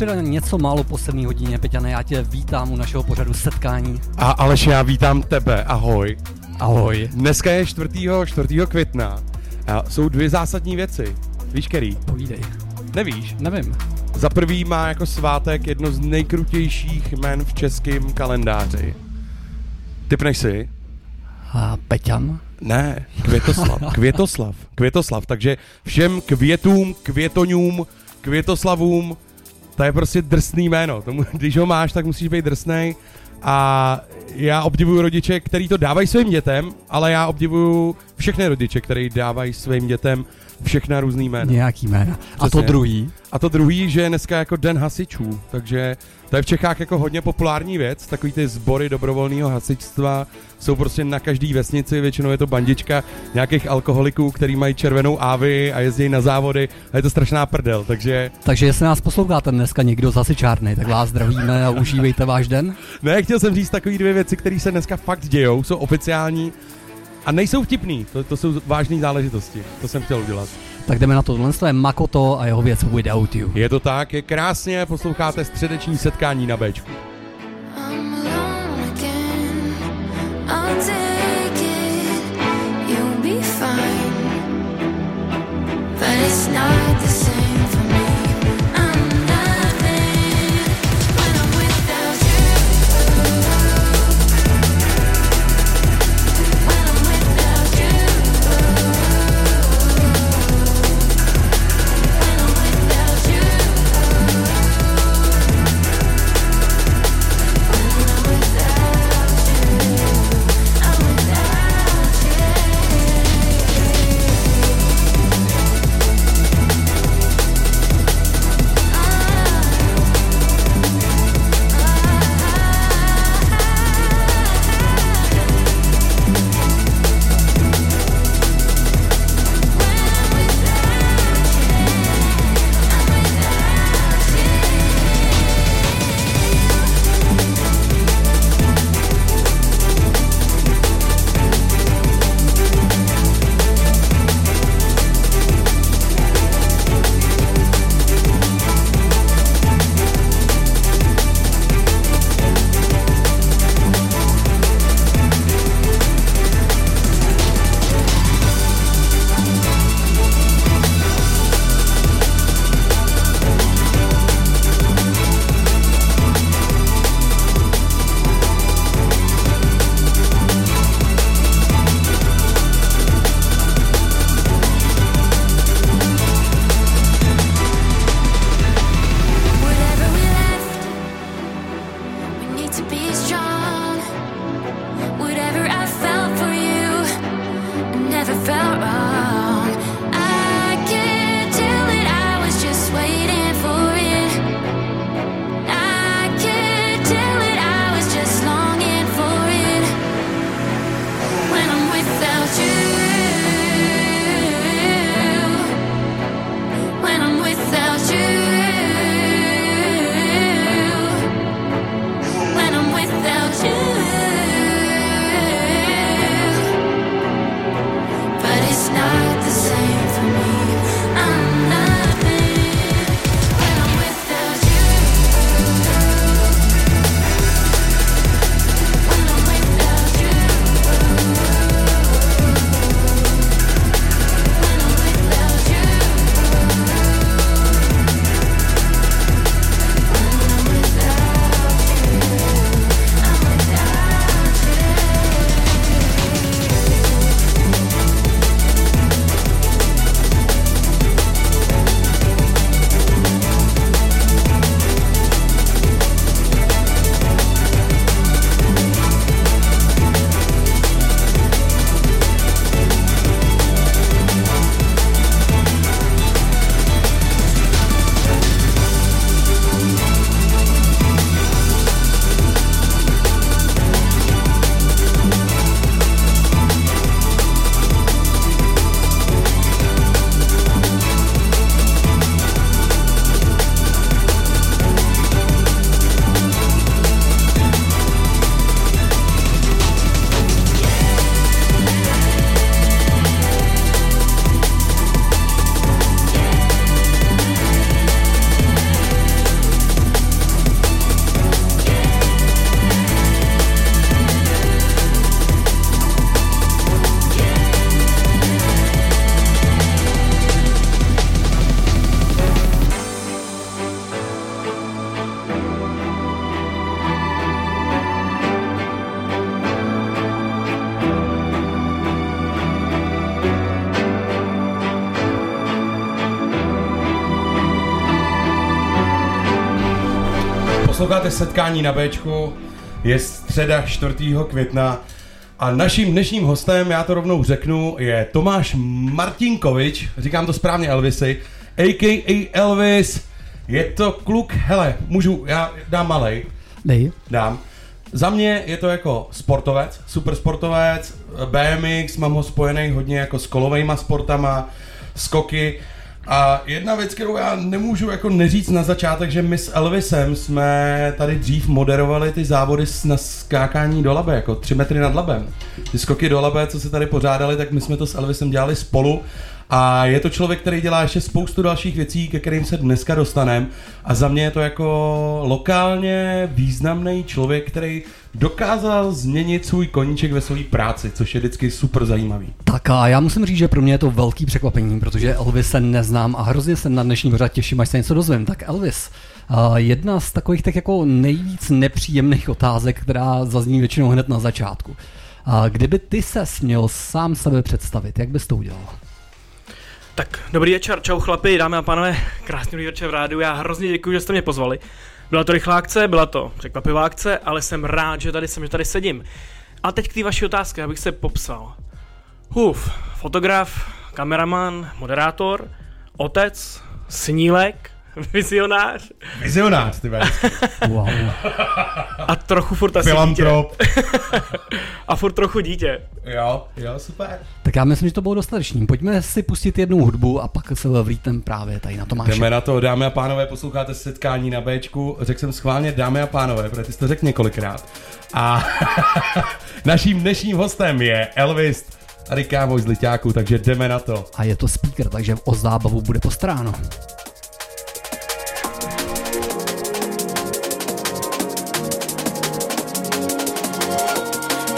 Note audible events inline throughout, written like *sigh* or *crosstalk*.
středa něco málo po 7 hodině, Peťane, já tě vítám u našeho pořadu setkání. A Aleš, já vítám tebe, ahoj. Ahoj. Dneska je 4. 4. května a jsou dvě zásadní věci. Víš, který? Povídej. Nevíš? Nevím. Za prvý má jako svátek jedno z nejkrutějších jmen v českém kalendáři. Typneš si? A Peťan? Ne, Květoslav. *laughs* Květoslav. Květoslav. Takže všem květům, květoňům, květoslavům, to je prostě drsný jméno. Tomu, když ho máš, tak musíš být drsný. A já obdivuju rodiče, který to dávají svým dětem, ale já obdivuju všechny rodiče, který dávají svým dětem všechna různý jména. Nějaký jména. A to Přesně. druhý? A to druhý, že je dneska jako den hasičů, takže to je v Čechách jako hodně populární věc, takový ty sbory dobrovolného hasičstva jsou prostě na každý vesnici, většinou je to bandička nějakých alkoholiků, který mají červenou ávy a jezdí na závody a je to strašná prdel, takže Takže jestli nás posloucháte dneska někdo z hasičárny, tak vás zdravíme a užívejte váš den. ne, chtěl jsem říct takové dvě věci, které se dneska fakt dějou, jsou oficiální a nejsou vtipný, to, to jsou vážné záležitosti, to jsem chtěl udělat. Tak jdeme na to. Tohle je Makoto a jeho věc Without You. Je to tak, je krásně, posloucháte středeční setkání na Bčku. I'm alone again. I'll Posloucháte setkání na Bčku, je středa 4. května a naším dnešním hostem, já to rovnou řeknu, je Tomáš Martinkovič, říkám to správně Elvisy, a.k.a. Elvis. Je to kluk, hele, můžu, já dám malej, Dej. dám. Za mě je to jako sportovec, super sportovec, BMX, mám ho spojený hodně jako s kolovejma sportama, skoky. A jedna věc, kterou já nemůžu jako neříct na začátek, že my s Elvisem jsme tady dřív moderovali ty závody na skákání do labe, jako tři metry nad labem. Ty skoky do labe, co se tady pořádali, tak my jsme to s Elvisem dělali spolu. A je to člověk, který dělá ještě spoustu dalších věcí, ke kterým se dneska dostaneme. A za mě je to jako lokálně významný člověk, který dokázal změnit svůj koníček ve své práci, což je vždycky super zajímavý. Tak a já musím říct, že pro mě je to velký překvapení, protože Elvise neznám a hrozně se na dnešní pořad těším, až se něco dozvím. Tak Elvis, a jedna z takových tak jako nejvíc nepříjemných otázek, která zazní většinou hned na začátku. A kdyby ty se směl sám sebe představit, jak bys to udělal? Tak, dobrý večer, čau chlapi, dámy a pánové, krásný dobrý večer v rádiu, já hrozně děkuji, že jste mě pozvali. Byla to rychlá akce, byla to překvapivá akce, ale jsem rád, že tady jsem, že tady sedím. A teď k té vaší otázce, abych se popsal. Huf, fotograf, kameraman, moderátor, otec, snílek, *laughs* vizionář Vizionář, ty. Wow. a trochu furt asi dítě. Filantrop. *laughs* A furt trochu dítě. Jo, jo, super. Tak já myslím, že to bylo dostatečný. Pojďme si pustit jednu hudbu a pak se vlítnem právě tady na Tomáše. Jdeme na to, dámy a pánové, posloucháte setkání na Bčku. Řekl jsem schválně dámy a pánové, protože ty jsi to řekl několikrát. A *laughs* naším dnešním hostem je Elvis, tady kámo z Liťáku, takže jdeme na to. A je to speaker, takže o zábavu bude postaráno.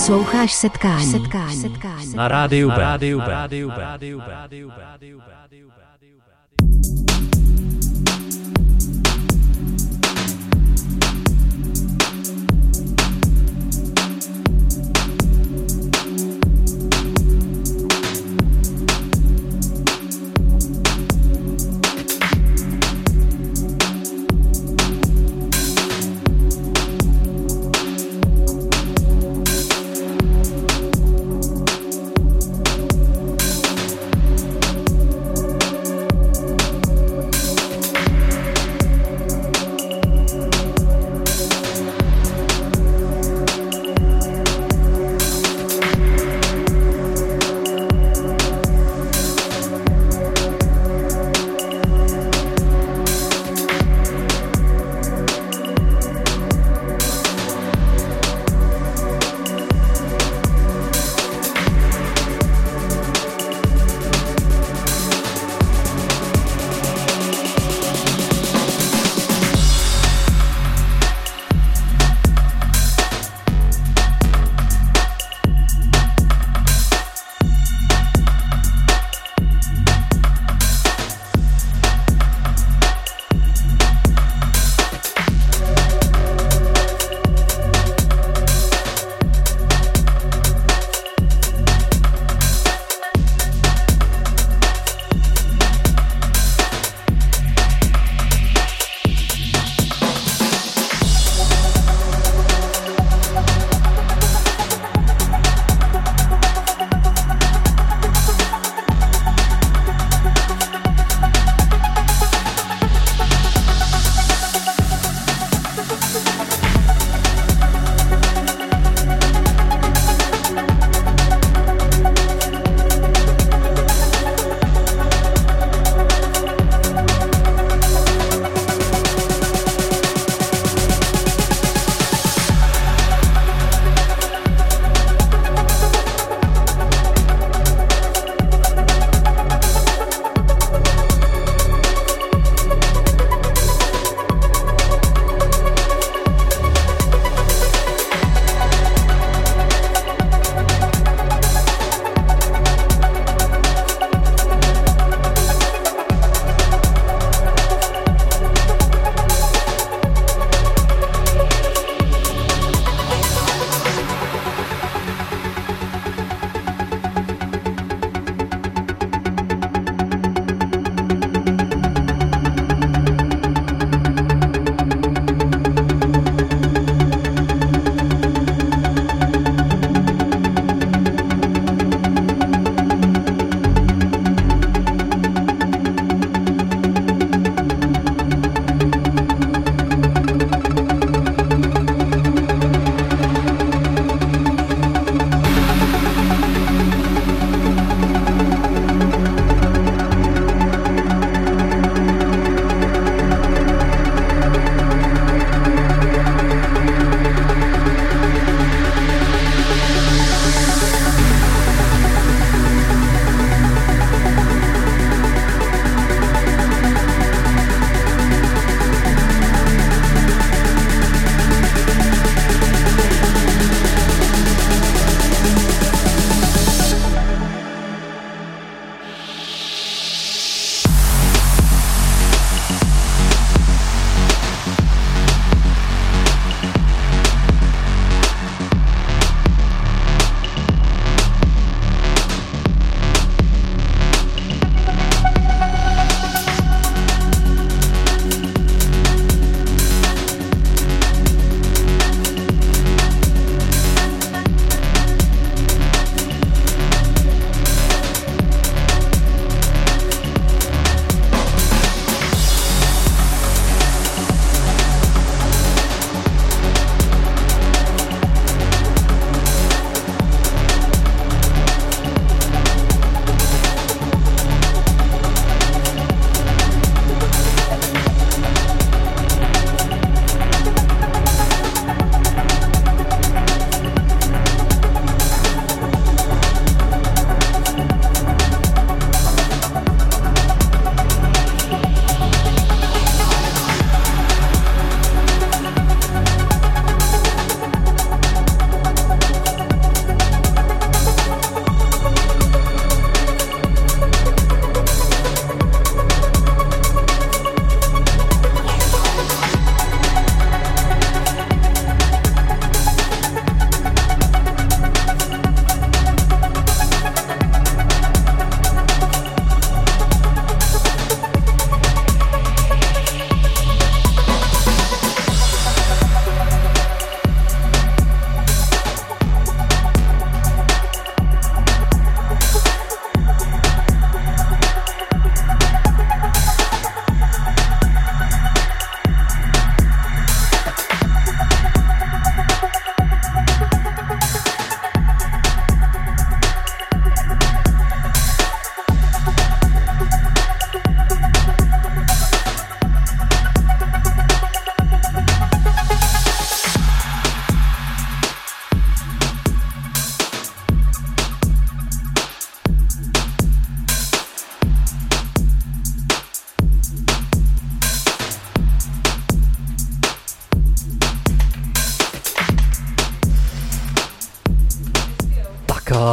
Posloucháš setkání. setkání. setkání. Na rádiu B. Na rádiu B. Na rádiu B. Na rádiu B.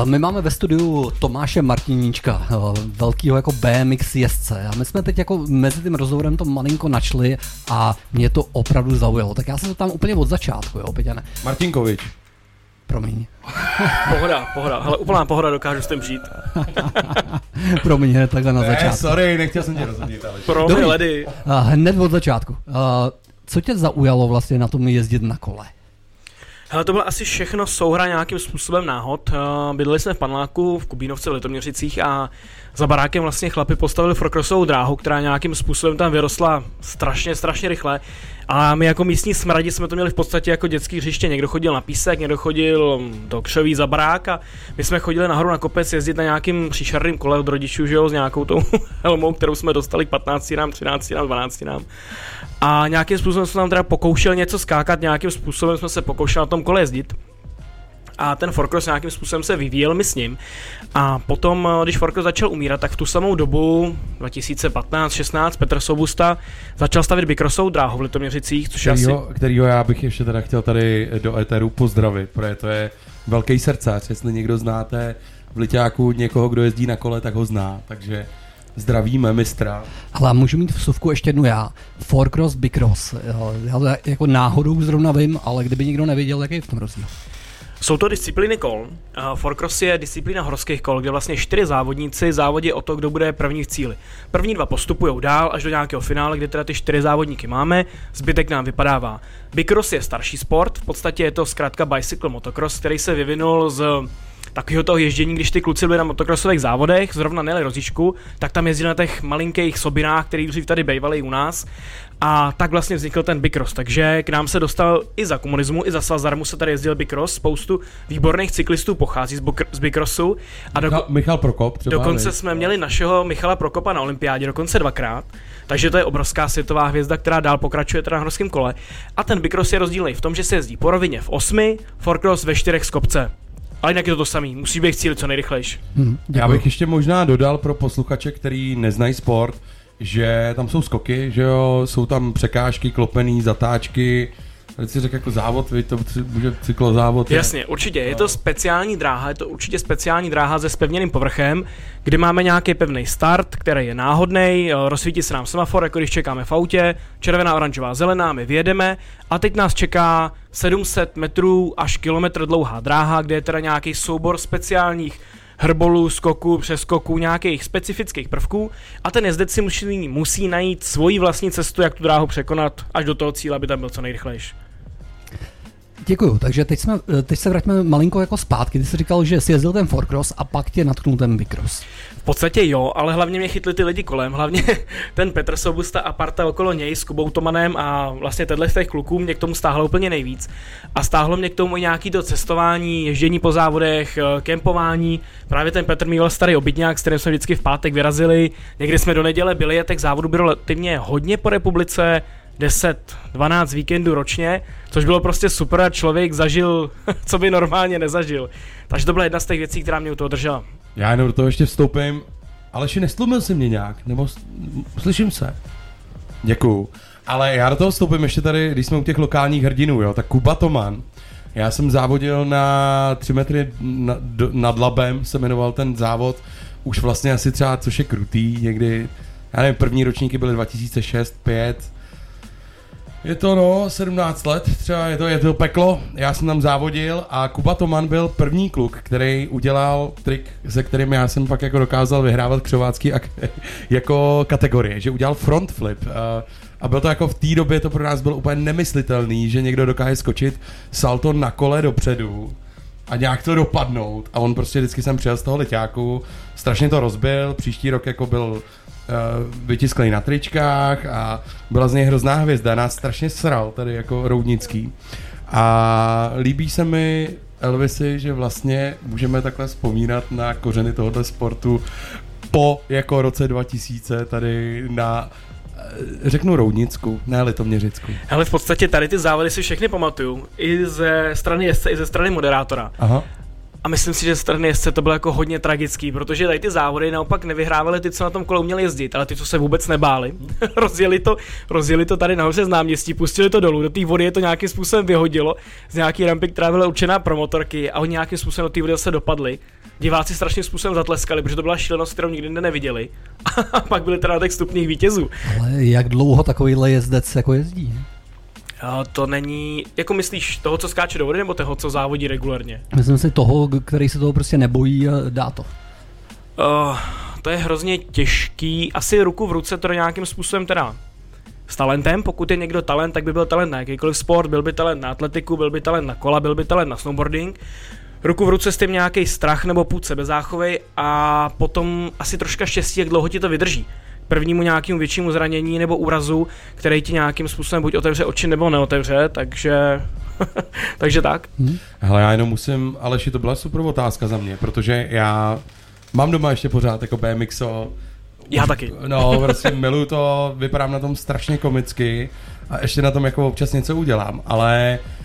my máme ve studiu Tomáše Martiníčka, uh, velkýho jako BMX jezdce a my jsme teď jako mezi tím rozhovorem to malinko načli a mě to opravdu zaujalo. Tak já se to tam úplně od začátku, jo, Peťane. Martinkovič. Promiň. *laughs* Pohoda, pohoda. Ale úplná pohoda, dokážu s tím žít. *laughs* Promiň, hned takhle na Ne, začátku. sorry, nechtěl jsem tě rozhodit, ale... Pro mě Dobrý. ledy. Uh, hned od začátku. Uh, co tě zaujalo vlastně na tom jezdit na kole? Hele, to bylo asi všechno souhra nějakým způsobem náhod. Eh, Bydleli jsme v Paneláku v Kubínovce v Litoměřicích a za barákem vlastně chlapi postavili frokrosovou dráhu, která nějakým způsobem tam vyrostla strašně, strašně rychle. A my jako místní smradi jsme to měli v podstatě jako dětský hřiště. Někdo chodil na písek, někdo chodil do křoví za barák a my jsme chodili nahoru na kopec jezdit na nějakým příšerným kole od rodičů, že jo, s nějakou tou *laughs* helmou, kterou jsme dostali k 15 nám, 13 nám, 12 nám. A nějakým způsobem jsme nám teda pokoušel něco skákat, nějakým způsobem jsme se pokoušeli na tom kole jezdit. A ten Forkros nějakým způsobem se vyvíjel my s ním. A potom, eh, když Forkros začal umírat, tak v tu samou dobu, 2015-16, Petr Sobusta začal stavit Bikrosovou dráhu v Litoměřicích, což je asi... Kterýho, kterýho já bych ještě teda chtěl tady do Eteru pozdravit, protože to je velký srdcař, jestli někdo znáte v Liťáku někoho, kdo jezdí na kole, tak ho zná, takže zdravíme mistra. Ale můžu mít vsuvku ještě jednu já. Four-cross, bicross. Já to jako náhodou zrovna vím, ale kdyby nikdo nevěděl, jaký je v tom rozdíl. Jsou to disciplíny kol. Forcross je disciplína horských kol, kde vlastně čtyři závodníci závodí o to, kdo bude první v cíli. První dva postupují dál až do nějakého finále, kde teda ty čtyři závodníky máme, zbytek nám vypadává. Bicross je starší sport, v podstatě je to zkrátka bicycle motocross, který se vyvinul z takového toho ježdění, když ty kluci byli na motokrosových závodech, zrovna nejeli rozíčku, tak tam jezdili na těch malinkých sobinách, který dřív tady bývaly u nás. A tak vlastně vznikl ten Bicross, takže k nám se dostal i za komunismu, i za Sazarmu se tady jezdil Bicross, spoustu výborných cyklistů pochází z, Bokr- z Bicrossu a do, Michal, Michal Prokop třeba. dokonce jsme měli našeho Michala Prokopa na olympiádě, dokonce dvakrát, takže to je obrovská světová hvězda, která dál pokračuje teda na horském kole. A ten Bicross je rozdílný v tom, že se jezdí po rovině v osmi, Forcross ve čtyřech z kopce. Ale jinak je to to samý, musí být cíl co nejrychlejší. Hm, Já bych ještě možná dodal pro posluchače, který neznají sport, že tam jsou skoky, že jo, jsou tam překážky, klopený, zatáčky, Teď si řekl jako závod, viď, to bude cyklozávod. Jasně, určitě. Je to speciální dráha, je to určitě speciální dráha se spevněným povrchem, kdy máme nějaký pevný start, který je náhodný, rozsvítí se nám semafor, jako když čekáme v autě, červená, oranžová, zelená, my vyjedeme a teď nás čeká 700 metrů až kilometr dlouhá dráha, kde je teda nějaký soubor speciálních hrbolů, skoků, přeskoků, nějakých specifických prvků a ten jezdec si musí, musí najít svoji vlastní cestu, jak tu dráhu překonat až do toho cíle, aby tam byl co nejrychlejší. Děkuju, takže teď, jsme, teď se vraťme malinko jako zpátky. Ty jsi říkal, že jsi jezdil ten Forcross a pak tě natknul ten Bicross. V podstatě jo, ale hlavně mě chytli ty lidi kolem, hlavně *laughs* ten Petr Sobusta a parta okolo něj s Kubou Tomanem a vlastně tenhle z těch kluků mě k tomu stáhlo úplně nejvíc. A stáhlo mě k tomu i nějaký to cestování, ježdění po závodech, eh, kempování. Právě ten Petr mýval starý obytňák, s kterým jsme vždycky v pátek vyrazili. Někdy jsme do neděle byli a těch závodů bylo relativně hodně po republice, 10, 12 víkendů ročně, což bylo prostě super a člověk zažil, *laughs* co by normálně nezažil. Takže to byla jedna z těch věcí, která mě u toho držela. Já jenom do toho ještě vstoupím. Aleši, nestlumil jsi mě nějak, nebo slyším se? Děkuju. Ale já do toho vstoupím ještě tady, když jsme u těch lokálních hrdinů, jo, tak Kuba Toman. Já jsem závodil na 3 metry na, do, nad Labem, se jmenoval ten závod, už vlastně asi třeba, což je krutý, někdy, já nevím, první ročníky byly 2006, 5, je to no, 17 let, třeba je to, je to peklo. Já jsem tam závodil a Kuba Toman byl první kluk, který udělal trik, se kterým já jsem pak jako dokázal vyhrávat křovácký ak- *laughs* jako kategorie, že udělal front flip. A, a byl to jako v té době to pro nás bylo úplně nemyslitelný, že někdo dokáže skočit salto na kole dopředu a nějak to dopadnout. A on prostě vždycky jsem přijel z toho leťáku, strašně to rozbil, příští rok jako byl uh, vytisklý na tričkách a byla z něj hrozná hvězda, nás strašně sral tady jako Roudnický. A líbí se mi Elvisy, že vlastně můžeme takhle vzpomínat na kořeny tohoto sportu po jako roce 2000 tady na eh, řeknu Roudnicku, ne Litoměřicku. Hele, v podstatě tady ty závody si všechny pamatuju. I ze strany jezdce, i ze strany moderátora. Aha. A myslím si, že z strany jezdce to bylo jako hodně tragický, protože tady ty závody naopak nevyhrávali ty, co na tom kole uměli jezdit, ale ty, co se vůbec nebáli. *laughs* rozjeli, to, rozjeli to tady nahoře z náměstí, pustili to dolů, do té vody je to nějakým způsobem vyhodilo z nějaký rampy, která byla určená pro motorky a oni nějakým způsobem do té vody se dopadli. Diváci strašným způsobem zatleskali, protože to byla šílenost, kterou nikdy neviděli. *laughs* A pak byli teda na těch stupních vítězů. Ale jak dlouho takovýhle jezdec jako jezdí? A to není, jako myslíš, toho, co skáče do vody, nebo toho, co závodí regulérně? Myslím si toho, který se toho prostě nebojí a dá to. Uh, to je hrozně těžký, asi ruku v ruce to nějakým způsobem teda s talentem, pokud je někdo talent, tak by byl talent na jakýkoliv sport, byl by talent na atletiku, byl by talent na kola, byl by talent na snowboarding. Ruku v ruce s tím nějaký strach nebo půd sebezáchovy a potom asi troška štěstí, jak dlouho ti to vydrží. Prvnímu nějakému většímu zranění nebo úrazu, který ti nějakým způsobem buď otevře oči nebo neotevře, takže *laughs* takže tak. Hele, já jenom musím, Aleši, to byla super otázka za mě, protože já mám doma ještě pořád jako BMXo. Já taky. No, prostě miluju to, vypadám na tom strašně komicky a ještě na tom jako občas něco udělám, ale uh,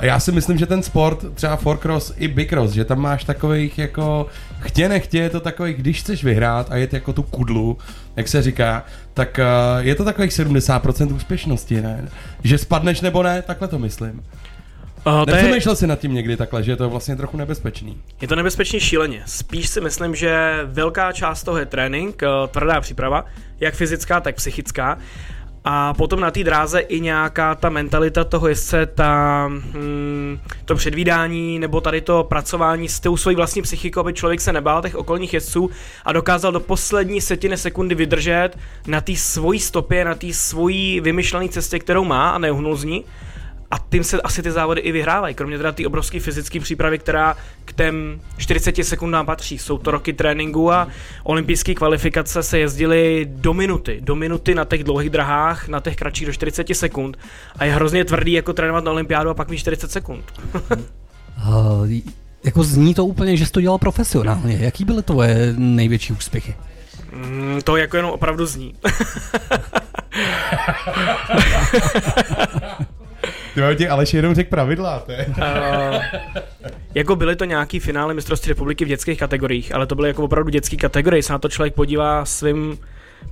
já si myslím, že ten sport, třeba forecross i bicross, že tam máš takových jako chtě nechtě, je to takových, když chceš vyhrát a jet jako tu kudlu, jak se říká, tak uh, je to takových 70% úspěšnosti, ne? Že spadneš nebo ne, takhle to myslím. Uh, to je, Nepřemýšlel jsi nad tím někdy takhle, že je to vlastně trochu nebezpečný. je to nebezpečně šíleně. Spíš si myslím, že velká část toho je trénink, eh, tvrdá příprava, jak fyzická, tak psychická. A potom na té dráze i nějaká ta mentalita toho jezdce, ta, hmm, to předvídání nebo tady to pracování s tou svojí vlastní psychikou, aby člověk se nebál těch okolních jezdců a dokázal do poslední setiny sekundy vydržet na té svojí stopě, na té svojí vymyšlené cestě, kterou má a neuhnul z ní. A tím se asi ty závody i vyhrávají, kromě teda té obrovské fyzické přípravy, která k těm 40 sekundám patří. Jsou to roky tréninku a olympijské kvalifikace se jezdily do minuty, do minuty na těch dlouhých drahách, na těch kratších do 40 sekund. A je hrozně tvrdý jako trénovat na olympiádu a pak mít 40 sekund. Uh, *laughs* jako zní to úplně, že jsi to dělal profesionálně. Jaký byly tvoje největší úspěchy? Mm, to jako jenom opravdu zní. *laughs* *laughs* Ty ti Aleš jenom řekl pravidla, to je. Uh, jako byly to nějaký finále mistrovství republiky v dětských kategoriích, ale to byly jako opravdu dětské kategorie. Se na to člověk podívá svým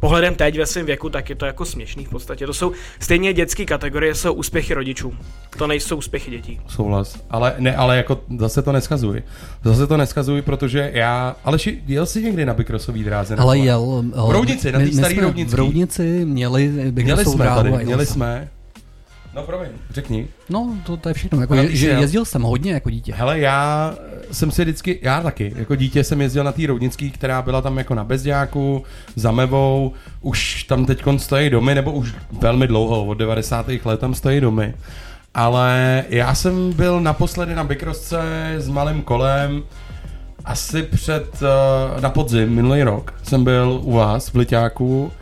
pohledem teď ve svém věku, tak je to jako směšný v podstatě. To jsou stejně dětské kategorie, jsou úspěchy rodičů. To nejsou úspěchy dětí. Souhlas. Ale ne, ale jako zase to neskazuj. Zase to neskazuj, protože já... Aleši, jel jsi někdy na Bikrossový dráze? Ale jel... V Roudnici, na té jsme Roudnický. V Roudnici měli Měli Bikrossovou jsme dráhu tady, měli jsme. No promiň, řekni. No, to, to je všechno. Jako, je, že jezdil jsem hodně jako dítě. Hele, já jsem si vždycky, já taky, jako dítě jsem jezdil na té Roudnický, která byla tam jako na Bezďáku, za Mevou, už tam teď stojí domy, nebo už velmi dlouho, od 90. let tam stojí domy. Ale já jsem byl naposledy na Bikrosce s malým kolem asi před, eh, na podzim, minulý rok, jsem byl u vás v Liťáku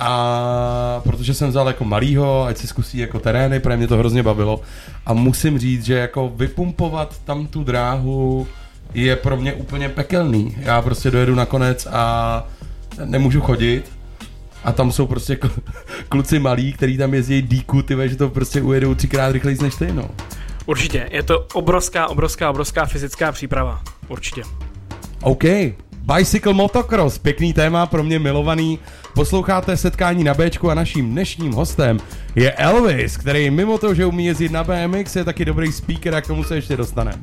a protože jsem vzal jako malýho, ať si zkusí jako terény, protože mě to hrozně bavilo. A musím říct, že jako vypumpovat tam tu dráhu je pro mě úplně pekelný. Já prostě dojedu nakonec a nemůžu chodit. A tam jsou prostě *laughs* kluci malí, který tam jezdí díku, ty že to prostě ujedou třikrát rychleji než ty, no. Určitě, je to obrovská, obrovská, obrovská fyzická příprava. Určitě. OK. Bicycle Motocross, pěkný téma, pro mě milovaný. Posloucháte setkání na Bčku a naším dnešním hostem je Elvis, který mimo to, že umí jezdit na BMX, je taky dobrý speaker a k tomu se ještě dostaneme.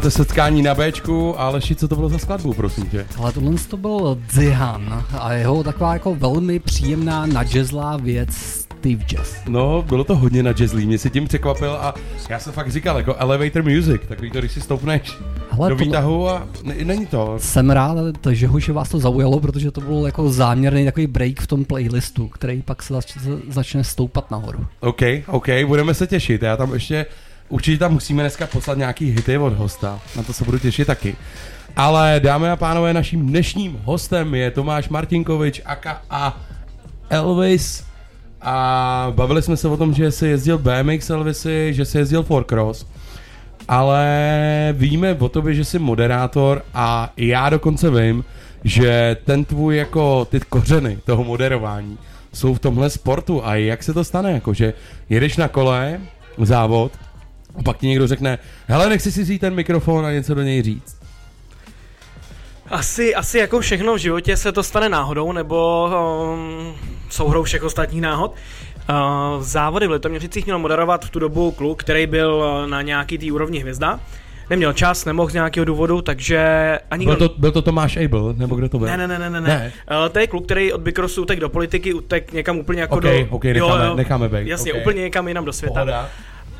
Posloucháte setkání na Bčku, ale co to bylo za skladbu, prosím tě? Ale tohle to byl Zihan a jeho taková jako velmi příjemná nadžezlá věc Steve Jazz. No, bylo to hodně na jazzlí, mě si tím překvapil a já jsem fakt říkal, jako elevator music, takový to, když si stoupneš Hele, do výtahu a ne, není to. Jsem rád, že že vás to zaujalo, protože to byl jako záměrný takový break v tom playlistu, který pak se zač- začne stoupat nahoru. OK, OK, budeme se těšit, já tam ještě, určitě tam musíme dneska poslat nějaký hity od hosta, na to se budu těšit taky. Ale dámy a pánové, naším dnešním hostem je Tomáš Martinkovič, aka a Elvis. A bavili jsme se o tom, že jsi jezdil BMX Elvisy, že jsi jezdil Forcross. Ale víme o tobě, že jsi moderátor a já dokonce vím, že ten tvůj jako ty kořeny toho moderování jsou v tomhle sportu a jak se to stane, jako že jedeš na kole, závod a pak ti někdo řekne, hele, nechci si vzít ten mikrofon a něco do něj říct. Asi, asi jako všechno v životě se to stane náhodou, nebo um, souhrou všech ostatních náhod. Uh, závody v Litoměřicích měl moderovat v tu dobu kluk, který byl uh, na nějaký té úrovni hvězda. Neměl čas, nemohl z nějakého důvodu, takže ani Byl to, byl to Tomáš Abel, nebo kdo to byl? Ne, ne, ne, ne, ne. Ne. Uh, to je kluk, který od Bikrosu utek do politiky, utek někam úplně jako Ok, do... ok, necháme- necháme být, Jasně, ok. úplně někam jinam do světa. Pohoda.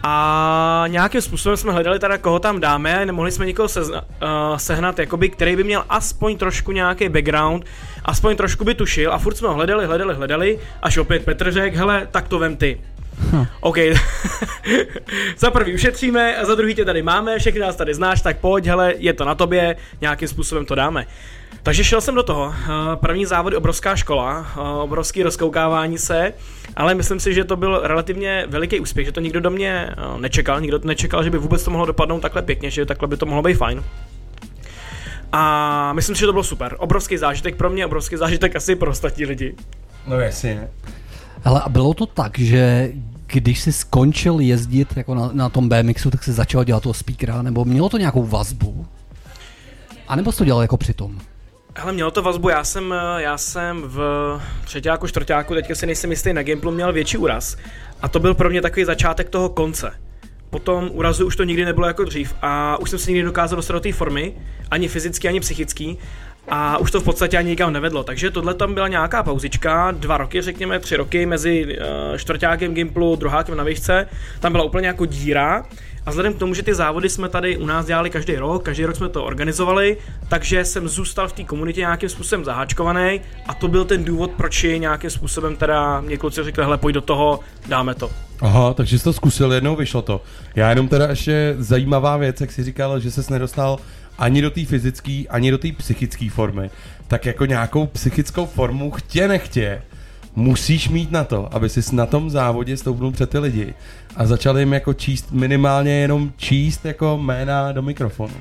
A nějakým způsobem jsme hledali teda, koho tam dáme, nemohli jsme nikoho sezna, uh, sehnat, jakoby, který by měl aspoň trošku nějaký background, aspoň trošku by tušil a furt jsme ho hledali, hledali, hledali, až opět Petr řekl, hele, tak to vem ty. Hm. OK, *laughs* za prvý ušetříme a za druhý tě tady máme, všechny nás tady znáš, tak pojď, hele, je to na tobě, nějakým způsobem to dáme. Takže šel jsem do toho. Eh, První závod obrovská škola, eh, obrovský rozkoukávání se, ale myslím si, že to byl relativně veliký úspěch, že to nikdo do mě eh, nečekal, nikdo nečekal, že by vůbec to mohlo dopadnout takhle pěkně, že takhle by to mohlo být fajn. A myslím si, že to bylo super. Obrovský zážitek pro mě, obrovský zážitek asi pro ostatní lidi. No jasně. Ale a bylo to tak, že když jsi skončil jezdit jako na, na tom BMXu, tak jsi začal dělat toho speakera, nebo mělo to nějakou vazbu? A nebo jsi to dělal jako přitom? Hele, mělo to vazbu, já jsem, já jsem v třetíku, čtvrtíku, teďka si nejsem jistý, na Gimplu měl větší úraz. A to byl pro mě takový začátek toho konce. Po tom úrazu už to nikdy nebylo jako dřív a už jsem se nikdy dokázal dostat do té formy, ani fyzicky, ani psychický. A už to v podstatě ani nikam nevedlo, takže tohle tam byla nějaká pauzička, dva roky, řekněme, tři roky mezi uh, čtvrtákem Gimplu, druhákem na výšce, tam byla úplně jako díra a vzhledem k tomu, že ty závody jsme tady u nás dělali každý rok, každý rok jsme to organizovali, takže jsem zůstal v té komunitě nějakým způsobem zaháčkovaný a to byl ten důvod, proč nějakým způsobem teda mě kluci řekli, hele, pojď do toho, dáme to. Aha, takže jsi to zkusil, jednou vyšlo to. Já jenom teda ještě zajímavá věc, jak jsi říkal, že ses nedostal ani do té fyzické, ani do té psychické formy. Tak jako nějakou psychickou formu chtě nechtě musíš mít na to, aby jsi na tom závodě stoupnul před ty lidi a začal jim jako číst minimálně jenom číst jako jména do mikrofonu.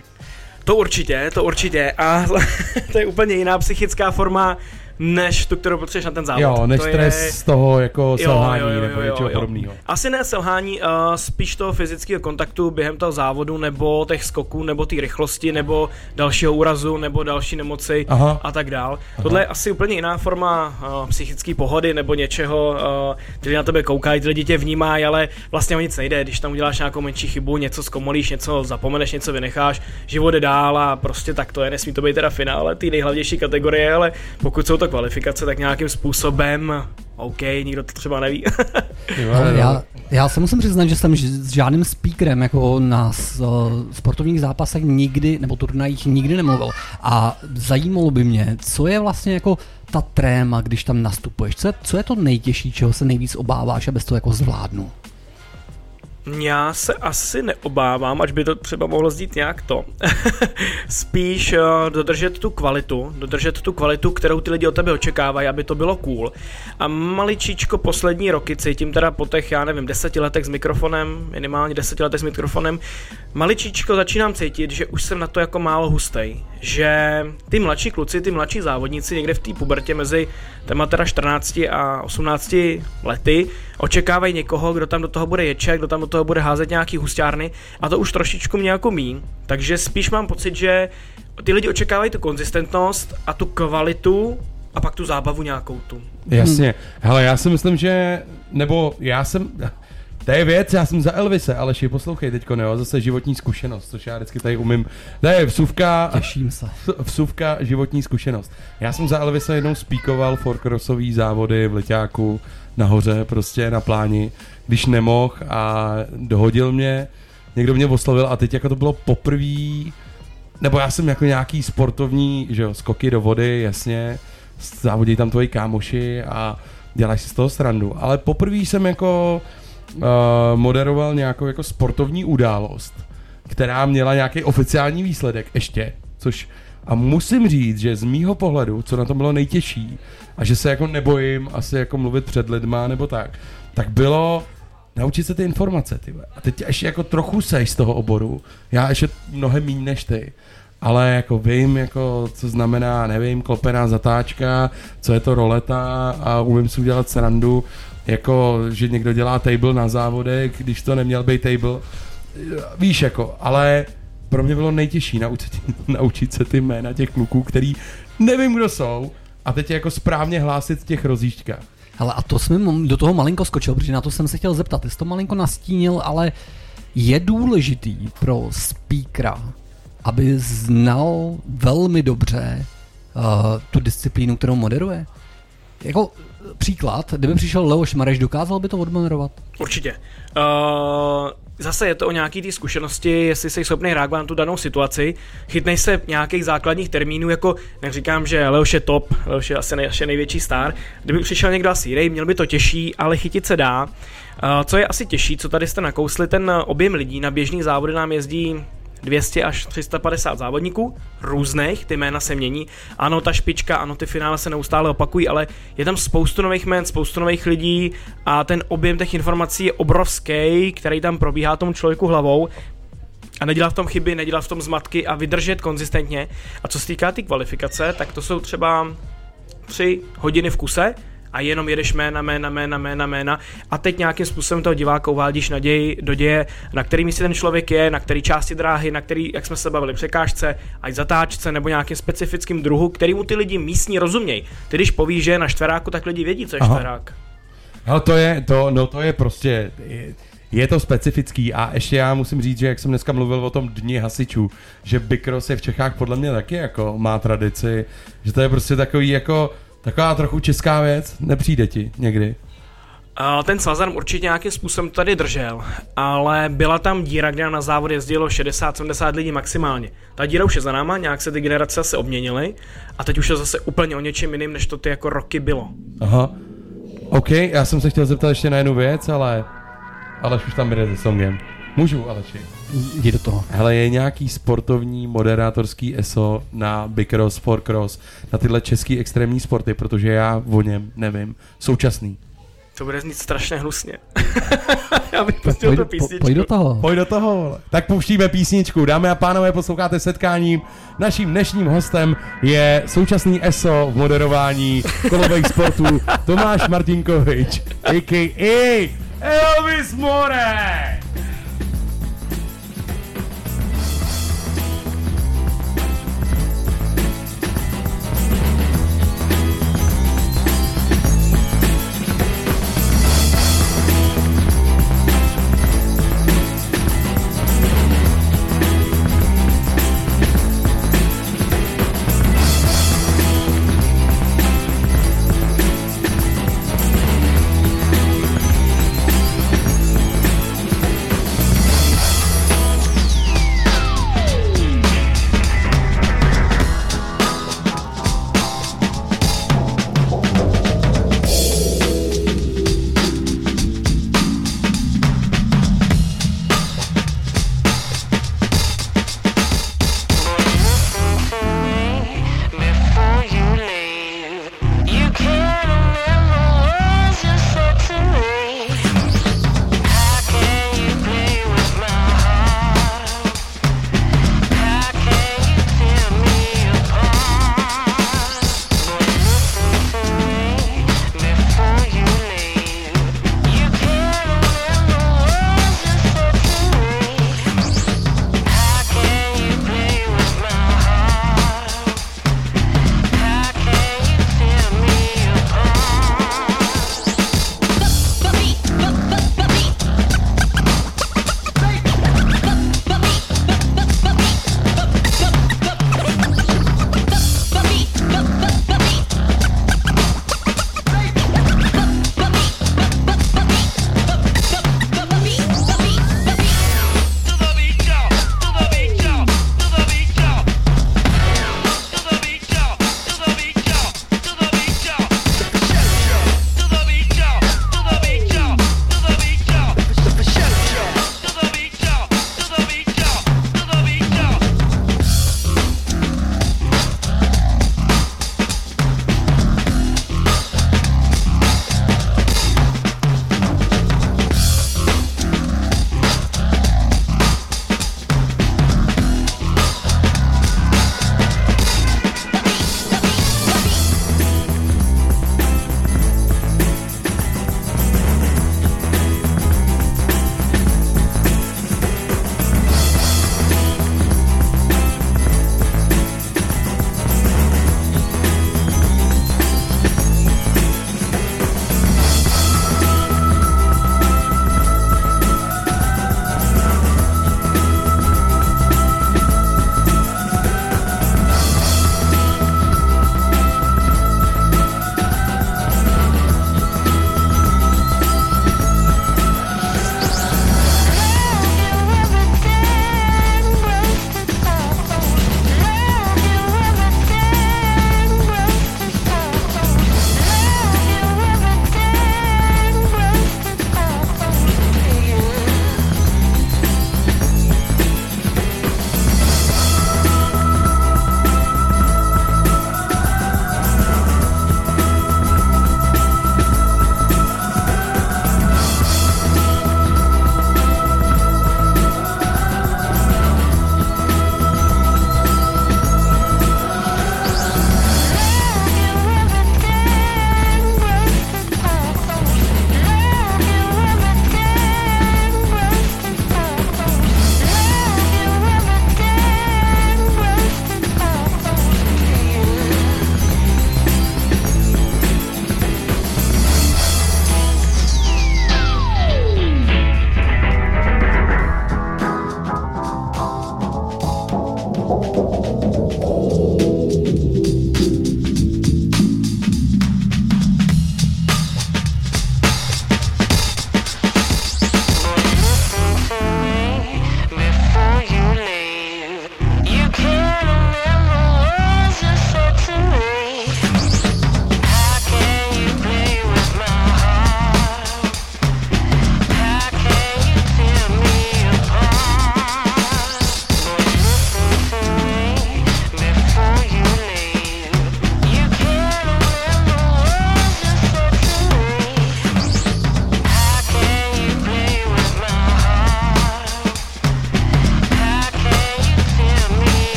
To určitě, to určitě a *laughs* to je úplně jiná psychická forma, než tu, kterou potřebuješ na ten závod. Jo, než to stres je... z toho jako selhání nebo něčeho jo. podobného. Asi ne selhání, uh, spíš toho fyzického kontaktu během toho závodu, nebo těch skoků, nebo té rychlosti, nebo dalšího úrazu, nebo další nemoci Aha. a tak dál. Tohle je asi úplně jiná forma uh, psychické pohody, nebo něčeho, uh, ty na tebe koukají, ty lidi tě vnímají, ale vlastně o nic nejde, když tam uděláš nějakou menší chybu, něco zkomolíš, něco zapomeneš, něco vynecháš, život jde dál a prostě tak to je, nesmí to být teda finále, ty nejhlavnější kategorie, ale pokud jsou to kvalifikace, tak nějakým způsobem, OK, nikdo to třeba neví. *laughs* Ale já, já se musím přiznat, že jsem s žádným speakerem jako na uh, sportovních zápasech nikdy, nebo turnajích nikdy nemluvil. A zajímalo by mě, co je vlastně jako ta tréma, když tam nastupuješ. Co je, co je to nejtěžší, čeho se nejvíc obáváš, abys to jako zvládnul? Já se asi neobávám, až by to třeba mohlo zdít nějak to. *laughs* Spíš uh, dodržet tu kvalitu, dodržet tu kvalitu, kterou ty lidi od tebe očekávají, aby to bylo cool. A maličičko poslední roky cítím teda po těch, já nevím, deseti letech s mikrofonem, minimálně deseti letech s mikrofonem, maličičko začínám cítit, že už jsem na to jako málo hustej. Že ty mladší kluci, ty mladší závodníci někde v té pubertě mezi téma teda 14 a 18 lety očekávají někoho, kdo tam do toho bude ječet, kdo tam do toho bude házet nějaký husťárny a to už trošičku mě jako míň. Takže spíš mám pocit, že ty lidi očekávají tu konzistentnost a tu kvalitu a pak tu zábavu nějakou tu. Jasně. Hele, já si myslím, že, nebo já jsem, To je věc, já jsem za Elvise, aleši poslouchej teďko, jo, zase životní zkušenost, což já vždycky tady umím. To je vsuvka, Těším se. *laughs* vsuvka životní zkušenost. Já jsem za Elvise jednou spíkoval forkrosový závody v Leťáku nahoře, prostě na pláni, když nemohl a dohodil mě, někdo mě oslovil a teď jako to bylo poprvé, nebo já jsem jako nějaký sportovní, že jo, skoky do vody, jasně, závodí tam tvoji kámoši a děláš si z toho srandu, ale poprvé jsem jako uh, moderoval nějakou jako sportovní událost, která měla nějaký oficiální výsledek ještě, což a musím říct, že z mýho pohledu, co na tom bylo nejtěžší, a že se jako nebojím asi jako mluvit před lidma nebo tak, tak bylo naučit se ty informace, ty. A teď ještě jako trochu seš z toho oboru, já ještě mnohem méně než ty, ale jako vím, jako, co znamená, nevím, klopená zatáčka, co je to roleta a umím si udělat srandu, jako, že někdo dělá table na závodech, když to neměl být table, víš, jako, ale pro mě bylo nejtěžší naučit, *laughs* naučit se ty jména těch kluků, který nevím, kdo jsou, a teď je jako správně hlásit v těch rozjížďkách. Hele, a to jsem do toho malinko skočil, protože na to jsem se chtěl zeptat. Ty jsi to malinko nastínil, ale je důležitý pro speakera, aby znal velmi dobře uh, tu disciplínu, kterou moderuje? Jako příklad, kdyby přišel Leoš Mareš, dokázal by to odmoderovat? Určitě. Uh, zase je to o nějaký té zkušenosti, jestli jsi schopný reagovat na tu danou situaci, chytnej se nějakých základních termínů, jako neříkám, že Leoš je top, Leoš je asi asi největší star, kdyby přišel někdo asi jiný, měl by to těžší, ale chytit se dá. Uh, co je asi těžší, co tady jste nakousli, ten objem lidí na běžných závody nám jezdí 200 až 350 závodníků, různých, ty jména se mění. Ano, ta špička, ano, ty finále se neustále opakují, ale je tam spoustu nových jmén, spoustu nových lidí a ten objem těch informací je obrovský, který tam probíhá tomu člověku hlavou a nedělat v tom chyby, nedělat v tom zmatky a vydržet konzistentně. A co se týká té tý kvalifikace, tak to jsou třeba tři hodiny v kuse, a jenom jedeš jména, jména, jména, jména, jména a teď nějakým způsobem toho diváka uvádíš naději do děje, na který místě ten člověk je, na který části dráhy, na který, jak jsme se bavili, překážce, ať zatáčce nebo nějakým specifickým druhu, který mu ty lidi místní rozumějí. Ty když povíš, že je na štveráku, tak lidi vědí, co je Aha. štverák. No to je, to, no to je prostě, je, je to specifický a ještě já musím říct, že jak jsem dneska mluvil o tom dni hasičů, že Bikros je v Čechách podle mě taky jako má tradici, že to je prostě takový jako, taková trochu česká věc, nepřijde ti někdy. Ten Svazarm určitě nějakým způsobem tady držel, ale byla tam díra, kde na závod jezdilo 60-70 lidí maximálně. Ta díra už je za náma, nějak se ty generace zase obměnily a teď už je zase úplně o něčem jiným, než to ty jako roky bylo. Aha. OK, já jsem se chtěl zeptat ještě na jednu věc, ale Aleš už tam jde se songem. Můžu, Aleši. Jdi do toho. Hele, je nějaký sportovní moderátorský ESO na Bikros, Forcross, na tyhle český extrémní sporty, protože já o něm nevím. Současný. To bude znít strašně hnusně. *laughs* Já bych pustil Pojď, tu po, písničku. pojď do toho. Pojď do toho, vole. Tak pouštíme písničku. Dámy a pánové, posloucháte setkáním. Naším dnešním hostem je současný ESO v moderování kolových sportů Tomáš Martinkovič, a.k.a. Elvis More.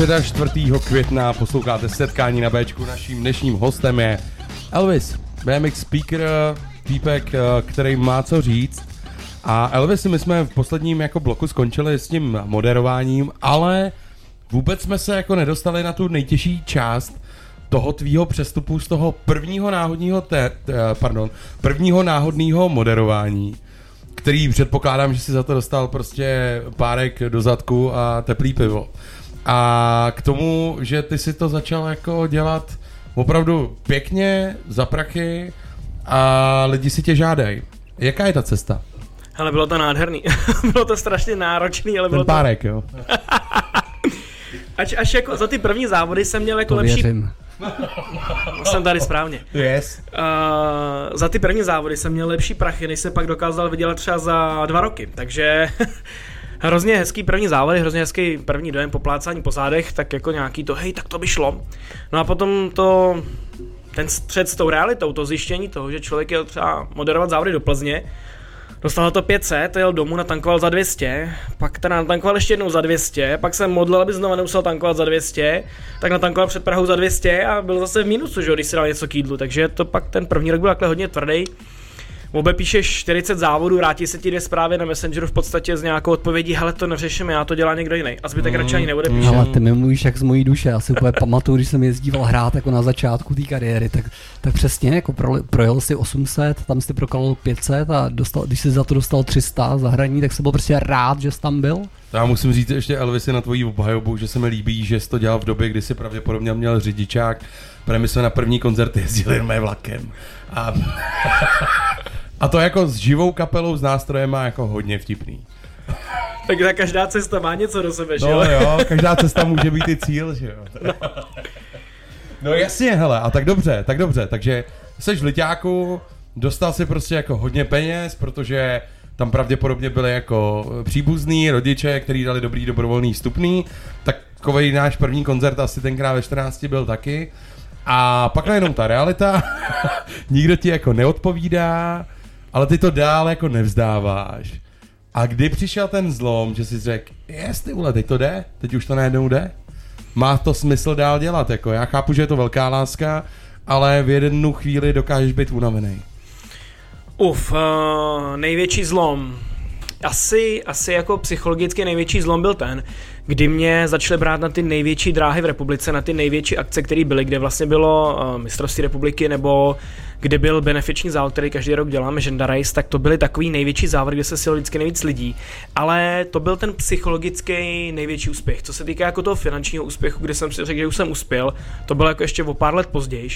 4. května, posloucháte setkání na Bčku. Naším dnešním hostem je Elvis, BMX speaker, týpek, eh, který má co říct. A Elvis, my jsme v posledním jako bloku skončili s tím moderováním, ale vůbec jsme se jako nedostali na tu nejtěžší část toho tvýho přestupu z toho prvního náhodního, te, pardon, prvního náhodného moderování, který předpokládám, že si za to dostal prostě párek do zadku a teplý pivo. A k tomu, že ty si to začal jako dělat opravdu pěkně, za prachy a lidi si tě žádají. Jaká je ta cesta? Hele, bylo to nádherný. *laughs* bylo to strašně náročný, ale bylo Ten párek, jo. to... *laughs* Až, až jako za ty první závody jsem měl jako To lepší... věřím. Jsem tady správně. Yes. Uh, za ty první závody jsem měl lepší prachy, než jsem pak dokázal vydělat třeba za dva roky. Takže hrozně hezký první závody, hrozně hezký první dojem po plácání po zádech, tak jako nějaký to, hej, tak to by šlo. No a potom to, ten střed s tou realitou, to zjištění toho, že člověk jel třeba moderovat závody do Plzně, Dostal to 500, jel domů, natankoval za 200, pak teda natankoval ještě jednou za 200, pak jsem modlil, aby znovu nemusel tankovat za 200, tak natankoval před Prahou za 200 a byl zase v mínusu, že když si dal něco k jídlu, takže to pak ten první rok byl takhle hodně tvrdý. Obe píšeš 40 závodů, vrátí se ti dvě zprávy na Messengeru v podstatě s nějakou odpovědí, hele to neřeším, já to dělá někdo jiný. A zbytek radši ani nebude píše. Ale ty mi mluvíš jak z mojí duše, já si úplně pamatuju, když jsem jezdíval hrát jako na začátku té kariéry, tak, tak přesně, jako pro, projel si 800, tam si prokalil 500 a dostal, když si za to dostal 300 za hraní, tak jsem byl prostě rád, že jsi tam byl. Já musím říct ještě Elvisi na tvojí obhajobu, že se mi líbí, že jsi to dělal v době, kdy si pravděpodobně měl řidičák, protože my jsme na první koncert jezdili jenom vlakem. A, a to jako s živou kapelou, s nástrojem má jako hodně vtipný. *laughs* Tak ta každá cesta má něco do sebe, že No jo? jo, každá cesta může být i cíl, že jo. *laughs* No jasně, hele, a tak dobře, tak dobře, takže jsi v Liťáku, dostal si prostě jako hodně peněz, protože tam pravděpodobně byly jako příbuzný rodiče, kteří dali dobrý dobrovolný vstupný, takový náš první koncert asi tenkrát ve 14 byl taky. A pak najednou ta realita, *laughs* nikdo ti jako neodpovídá, ale ty to dál jako nevzdáváš. A kdy přišel ten zlom, že jsi řekl, jestli vole, teď to jde, teď už to najednou jde? Má to smysl dál dělat, jako já chápu, že je to velká láska, ale v jednu chvíli dokážeš být unavený. Uf, uh, největší zlom. Asi, asi jako psychologicky největší zlom byl ten, kdy mě začaly brát na ty největší dráhy v republice, na ty největší akce, které byly, kde vlastně bylo uh, mistrovství republiky nebo kde byl benefiční závod, který každý rok děláme, Ženda Race, tak to byly takový největší závod, kde se sjelo vždycky nejvíc lidí. Ale to byl ten psychologický největší úspěch. Co se týká jako toho finančního úspěchu, kde jsem si řekl, že už jsem uspěl, to bylo jako ještě o pár let později.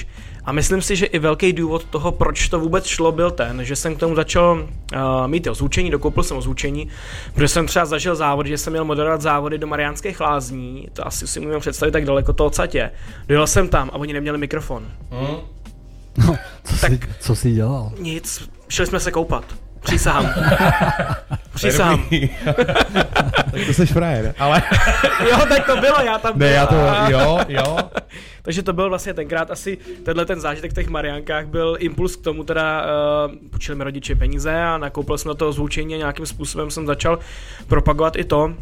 A myslím si, že i velký důvod toho, proč to vůbec šlo, byl ten, že jsem k tomu začal uh, mít ozvučení, dokoupil jsem ozvučení, protože jsem třeba zažil závod, že jsem měl moderovat závody do Mariánských lázní, to asi si můžeme představit tak daleko to odsatě. Dojel jsem tam a oni neměli mikrofon. No, co, Tak- jsi, co jsi dělal? Nic, šli jsme se koupat. Přísahám. *laughs* Přísahám. *laughs* tak to jsi frajer, ale... *laughs* Jo, tak to bylo, já tam Ne, byl já to, jo, jo. Takže to byl vlastně tenkrát asi, tenhle ten zážitek v těch Mariánkách byl impuls k tomu, teda uh, půjčili mi rodiče peníze a nakoupil jsem na to zvučení a nějakým způsobem jsem začal propagovat i to.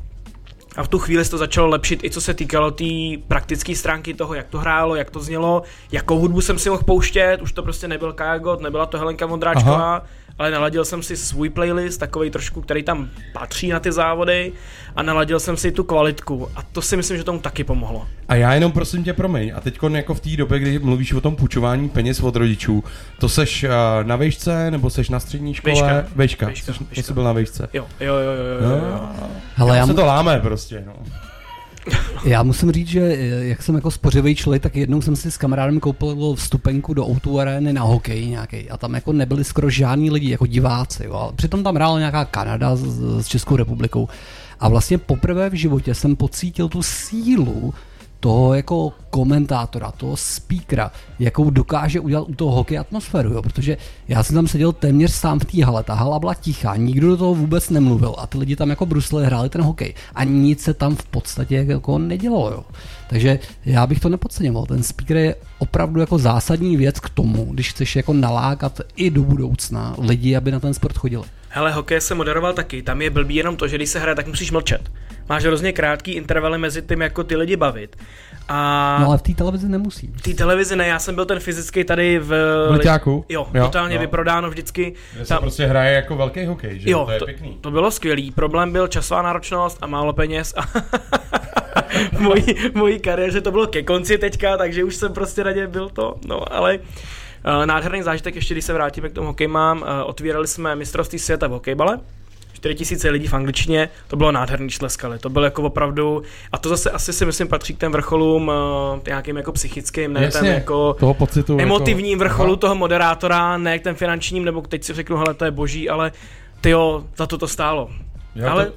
A v tu chvíli se to začalo lepšit i co se týkalo té tý praktické stránky toho, jak to hrálo, jak to znělo, jakou hudbu jsem si mohl pouštět, už to prostě nebyl Kajagot, nebyla to Helenka Vondráčková, Aha. Ale naladil jsem si svůj playlist, takový trošku, který tam patří na ty závody a naladil jsem si tu kvalitku a to si myslím, že tomu taky pomohlo. A já jenom prosím tě, promiň, a teď jako v té době, kdy mluvíš o tom půjčování peněz od rodičů, to seš uh, na vejšce, nebo seš na střední škole? Vejška. Vejška. Vejška, Seš, vejška. Jsi byl na vejšce. Jo, jo, jo, jo, jo, jo, jo. Hele, já, se mu- to láme prostě, no. Já musím říct, že eh, jak jsem jako spořivý člověk, tak jednou jsem si s kamarádem koupil vstupenku do O2 arény na hokej nějaký a tam jako nebyli skoro žádní lidi jako diváci, jo. ale přitom tam hrála nějaká Kanada s, s Českou republikou a vlastně poprvé v životě jsem pocítil tu sílu toho jako komentátora, toho speakera, jakou dokáže udělat u toho hokeje atmosféru, jo? protože já jsem tam seděl téměř sám v té hale, ta hala byla tichá, nikdo do toho vůbec nemluvil a ty lidi tam jako brusle hráli ten hokej a nic se tam v podstatě jako nedělo, jo. Takže já bych to nepodceňoval, ten speaker je opravdu jako zásadní věc k tomu, když chceš jako nalákat i do budoucna lidi, aby na ten sport chodili. Hele, hokej se moderoval taky, tam je blbý jenom to, že když se hraje, tak musíš mlčet. Máš hrozně krátký intervaly mezi tím, jako ty lidi bavit. A No ale v té televizi nemusí. v té televizi ne, já jsem byl ten fyzický tady v... V Liťáku? Jo, Jo, totálně no. vyprodáno vždycky. Kde se Tam- prostě hraje jako velký hokej, že? Jo, to je to, pěkný. to bylo skvělý. Problém byl časová náročnost a málo peněz. A v *laughs* mojí, mojí kariéře to bylo ke konci teďka, takže už jsem prostě raději byl to. No, ale uh, nádherný zážitek, ještě když se vrátíme k tomu hokej mám, uh, otvírali jsme mistrovství světa v hokejbale. 4000 lidí v angličtině, to bylo nádherný šleskali, to bylo jako opravdu, a to zase asi si myslím patří k těm vrcholům uh, nějakým jako psychickým, ne Jasně, ten jako toho pocitu. emotivním jako, vrcholu Aha. toho moderátora, ne k ten finančním, nebo teď si řeknu, hele, to je boží, ale tyjo, za to to stálo. Jo, ale to-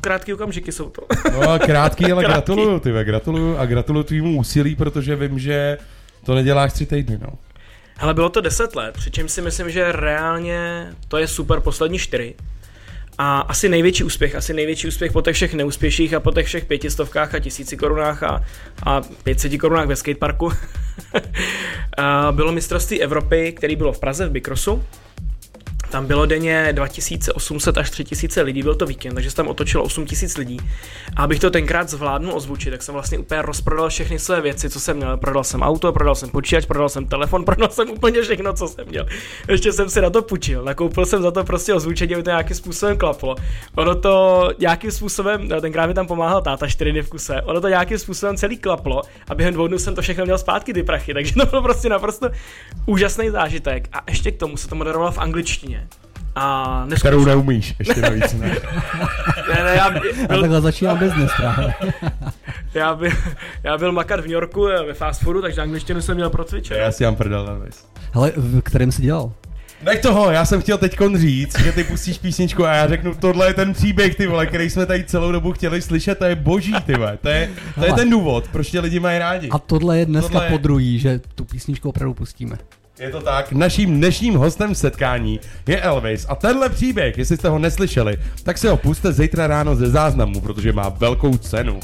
krátký okamžiky jsou to. No krátký, ale *laughs* Krátký. gratuluju, ty gratuluju a gratuluju tvýmu úsilí, protože vím, že to neděláš tři týdny, no. Hele, bylo to 10 let, přičemž si myslím, že reálně to je super poslední čtyři. A asi největší úspěch, asi největší úspěch po těch všech neúspěších a po těch všech pětistovkách a tisíci korunách a, a 500 korunách ve skateparku *laughs* bylo mistrovství Evropy, který bylo v Praze v Bikrosu. Tam bylo denně 2800 až 3000 lidí, byl to víkend, takže se tam otočilo 8000 lidí. A abych to tenkrát zvládnul ozvučit, tak jsem vlastně úplně rozprodal všechny své věci, co jsem měl. Prodal jsem auto, prodal jsem počítač, prodal jsem telefon, *laughs* prodal jsem úplně všechno, co jsem měl. Ještě jsem si na to půjčil, nakoupil jsem za to prostě ozvučení, aby to nějakým způsobem klaplo. Ono to nějakým způsobem, no, tenkrát mi tam pomáhal táta 4 dny v kuse, ono to nějakým způsobem celý klaplo a během dvou dnů jsem to všechno měl zpátky ty prachy, *laughs* takže to byl prostě naprosto úžasný zážitek. A ještě k tomu se to moderovalo v angličtině. A Kterou neskutečně. neumíš, ještě navíc, ne? *laughs* Ne, ne, já, A byl, takhle začíná business právě. *laughs* já, byl, já byl makat v New Yorku eh, ve fast foodu, takže angličtinu jsem měl procvičenou. Já si mám prdel navíc. Hele, v kterém jsi dělal? Nech toho, já jsem chtěl teď říct, že ty pustíš písničku a já řeknu, tohle je ten příběh, ty vole, který jsme tady celou dobu chtěli slyšet, to je boží, ty vole. To je, to je ten důvod, proč tě lidi mají rádi. A tohle je dneska Tohle je- po druhý, že tu písničku opravdu pustíme. Je to tak. Naším dnešním hostem v setkání je Elvis a tenhle příběh, jestli jste ho neslyšeli, tak si ho puste zítra ráno ze záznamu, protože má velkou cenu.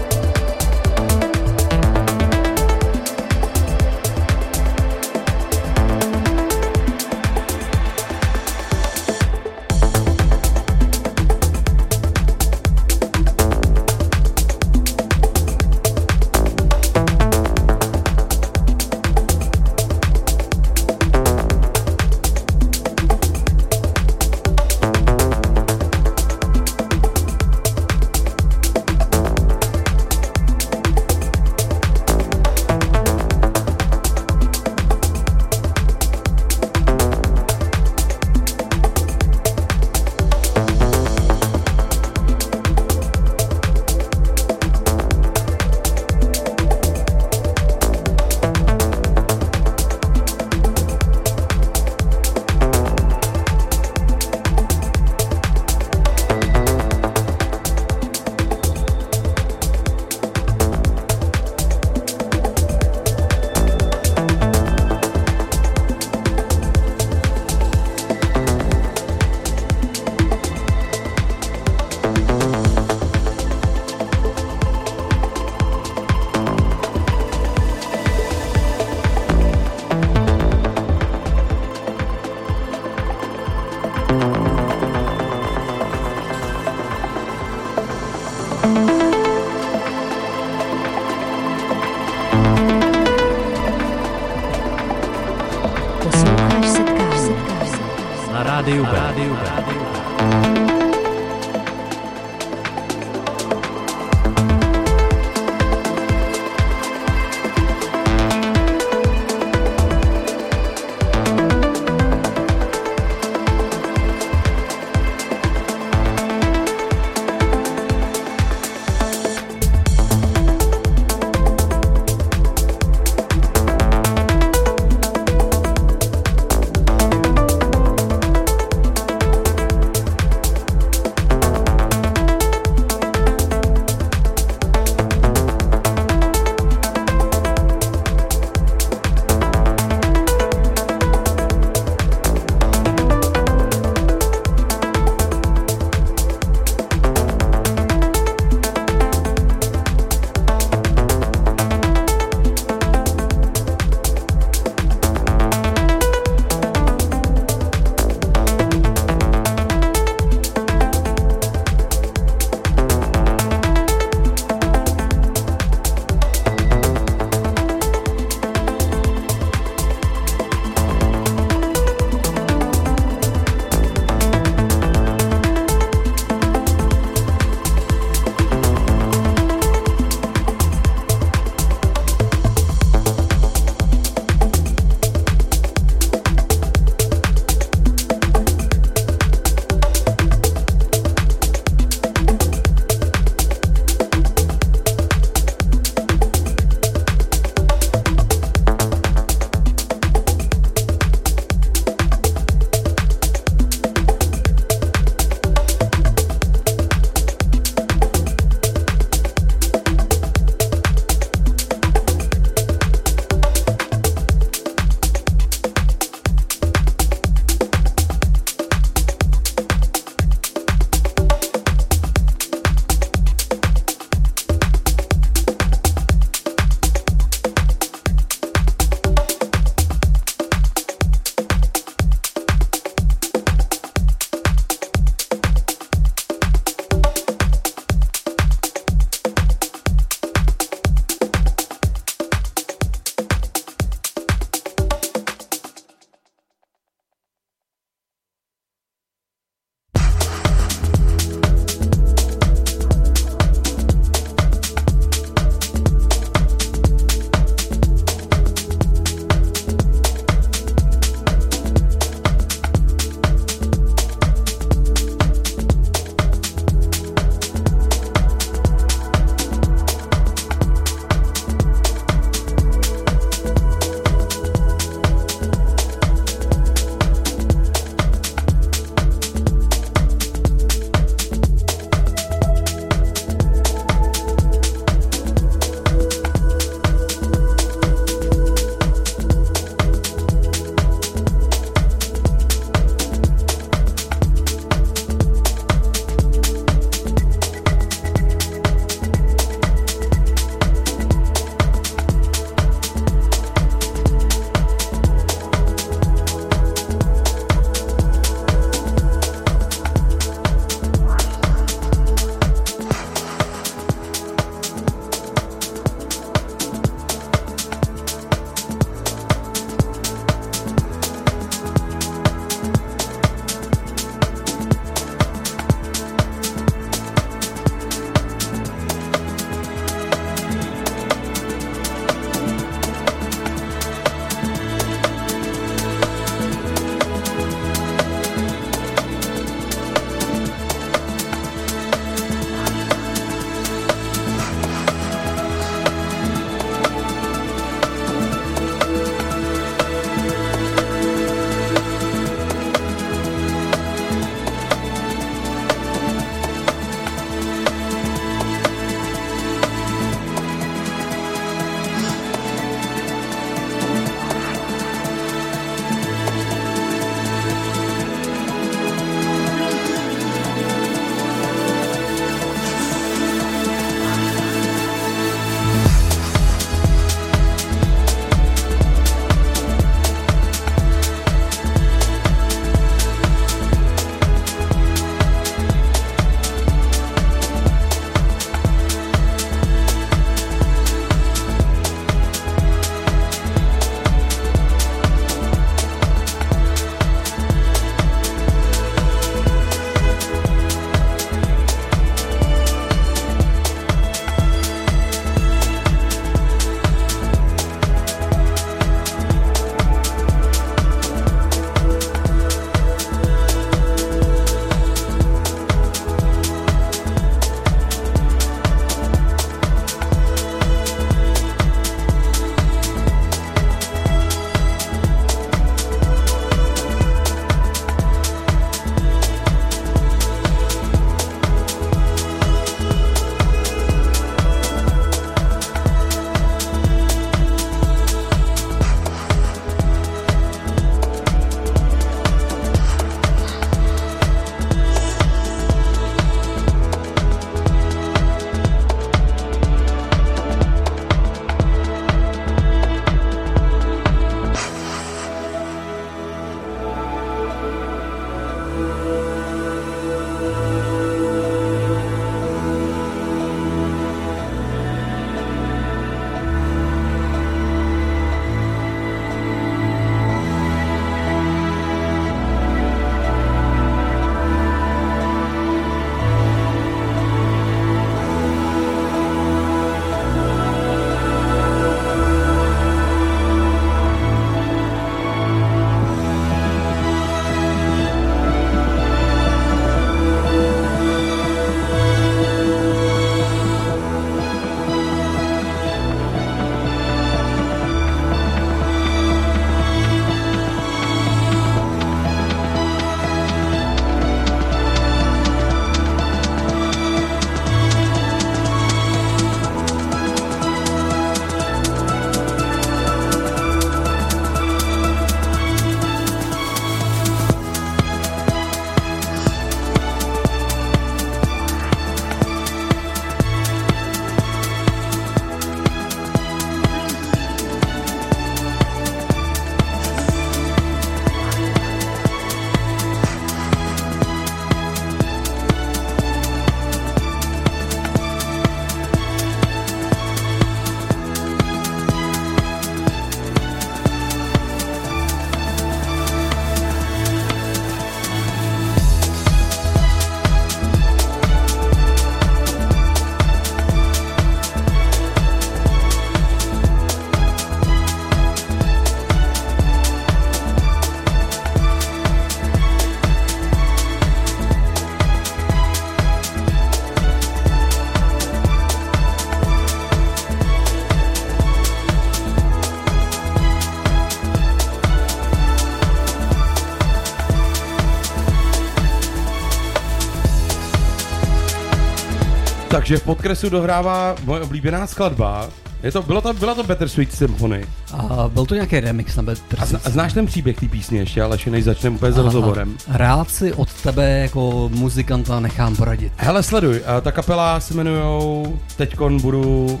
Takže v podkresu dohrává moje oblíbená skladba. Je to, bylo to, byla to Better Sweet Symphony. A byl to nějaký remix na Better A, zna, a znáš ten příběh té písně ještě, ale než začneme úplně s rozhovorem. Rád si od tebe jako muzikanta nechám poradit. Hele, sleduj, a ta kapela se jmenujou, teďkon budu,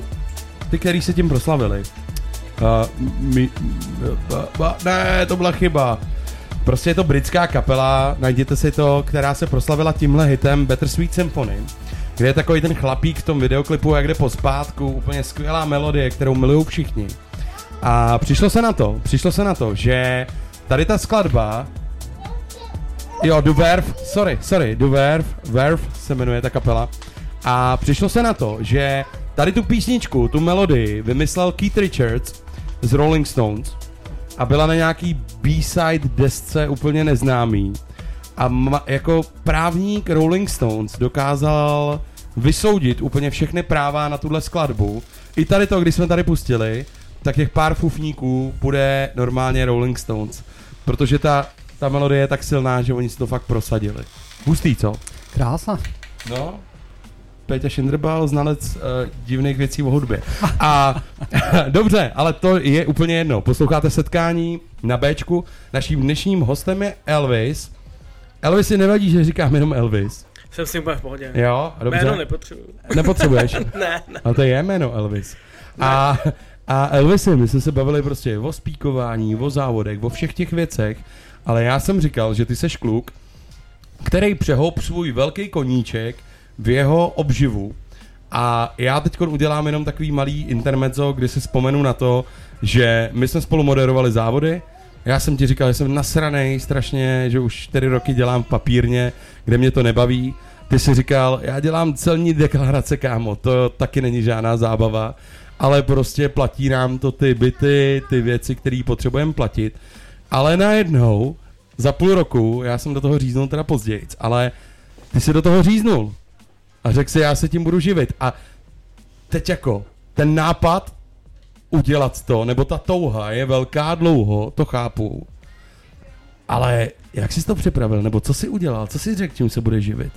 ty, který se tím proslavili. Uh, mi, ba, ba, ne, to byla chyba. Prostě je to britská kapela, najděte si to, která se proslavila tímhle hitem Better Sweet Symphony, kde je takový ten chlapík v tom videoklipu, jak jde po spátku, úplně skvělá melodie, kterou milují všichni. A přišlo se na to, přišlo se na to, že tady ta skladba Jo, Du Verve, sorry, sorry, Du Verve, se jmenuje ta kapela. A přišlo se na to, že tady tu písničku, tu melodii vymyslel Keith Richards z Rolling Stones a byla na nějaký B-side desce úplně neznámý. A ma, jako právník Rolling Stones dokázal vysoudit úplně všechny práva na tuhle skladbu. I tady to, když jsme tady pustili, tak těch pár fufníků bude normálně Rolling Stones. Protože ta, ta melodie je tak silná, že oni si to fakt prosadili. Hustý, co? Krása. No, Péťa Šindrbal, znalec uh, divných věcí o hudbě. A *laughs* dobře, ale to je úplně jedno. Posloucháte setkání na Bčku. Naším dnešním hostem je Elvis. Elvis si nevadí, že říkám jenom Elvis. Jsem si úplně v pohodě. Jo, dobře. Jméno nepotřebuju. Nepotřebuješ. *laughs* ne, ne. Ale to je jméno Elvis. A, a Elvisy, my jsme se bavili prostě o spíkování, o závodech, o všech těch věcech, ale já jsem říkal, že ty seš kluk, který přehop svůj velký koníček v jeho obživu. A já teď udělám jenom takový malý intermezzo, kdy si vzpomenu na to, že my jsme spolu moderovali závody, já jsem ti říkal, že jsem nasranej strašně, že už 4 roky dělám papírně, kde mě to nebaví. Ty si říkal, já dělám celní deklarace, kámo, to taky není žádná zábava, ale prostě platí nám to ty byty, ty věci, které potřebujeme platit. Ale najednou, za půl roku, já jsem do toho říznul teda později, ale ty si do toho říznul a řekl si, já se tím budu živit. A teď jako, ten nápad udělat to, nebo ta touha je velká dlouho, to chápu. Ale jak jsi to připravil, nebo co jsi udělal, co jsi řekl, čím se bude živit?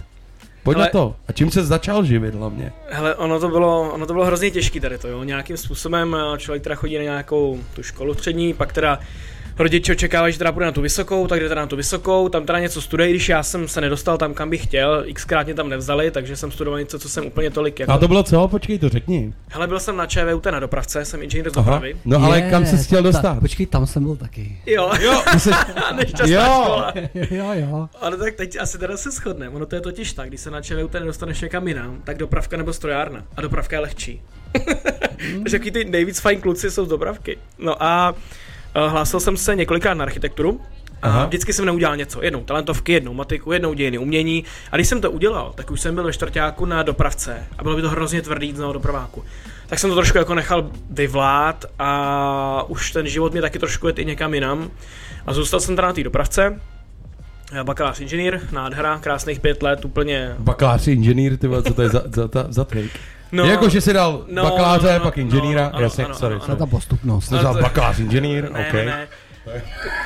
Pojď Ale- na to. A čím se začal živit hlavně? Hele, ono to bylo, ono to bylo hrozně těžký tady to, jo. Nějakým způsobem eh, člověk teda chodí na nějakou tu školu střední, pak teda rodiče očekávají, že teda půjde na tu vysokou, tak jde teda na tu vysokou, tam teda něco studuje, když já jsem se nedostal tam, kam bych chtěl, xkrát mě tam nevzali, takže jsem studoval něco, co jsem úplně tolik jako... A to bylo co? Počkej, to řekni. Hele, byl jsem na ČVUT na dopravce, jsem inženýr z Aha. dopravy. No ale Je, kam jsi chtěl ta- dostat? Počkej, tam jsem byl taky. Jo, Jo, *laughs* jsi... nešťastná Jo. škola. *laughs* jo, jo. Ale tak teď asi teda se shodneme. Ono to je totiž tak, když se na ČVUT nedostaneš někam jinam, tak dopravka nebo strojárna. A dopravka je lehčí. *laughs* Takže takový ty nejvíc fajn kluci jsou z dopravky. No a hlásil jsem se několikrát na architekturu. A Aha. vždycky jsem neudělal něco. Jednou talentovky, jednou matiku, jednou dějiny umění. A když jsem to udělal, tak už jsem byl ve čtvrtáku na dopravce. A bylo by to hrozně tvrdý jít znovu dopraváku. Tak jsem to trošku jako nechal vyvlát a už ten život mě taky trošku jet i někam jinam. A zůstal jsem teda na té dopravce. Já Bakalář inženýr, nádhera, krásných pět let, úplně... Bakalář inženýr, ty co to je za, za, za, za take? No, jako, že si dal no, bakaláře, no, no, pak no, inženýra, ano, jasně, ano, sorry. ano, To je ta postupnost. Jsi dal bakalář inženýr, ne, OK. ne, ne.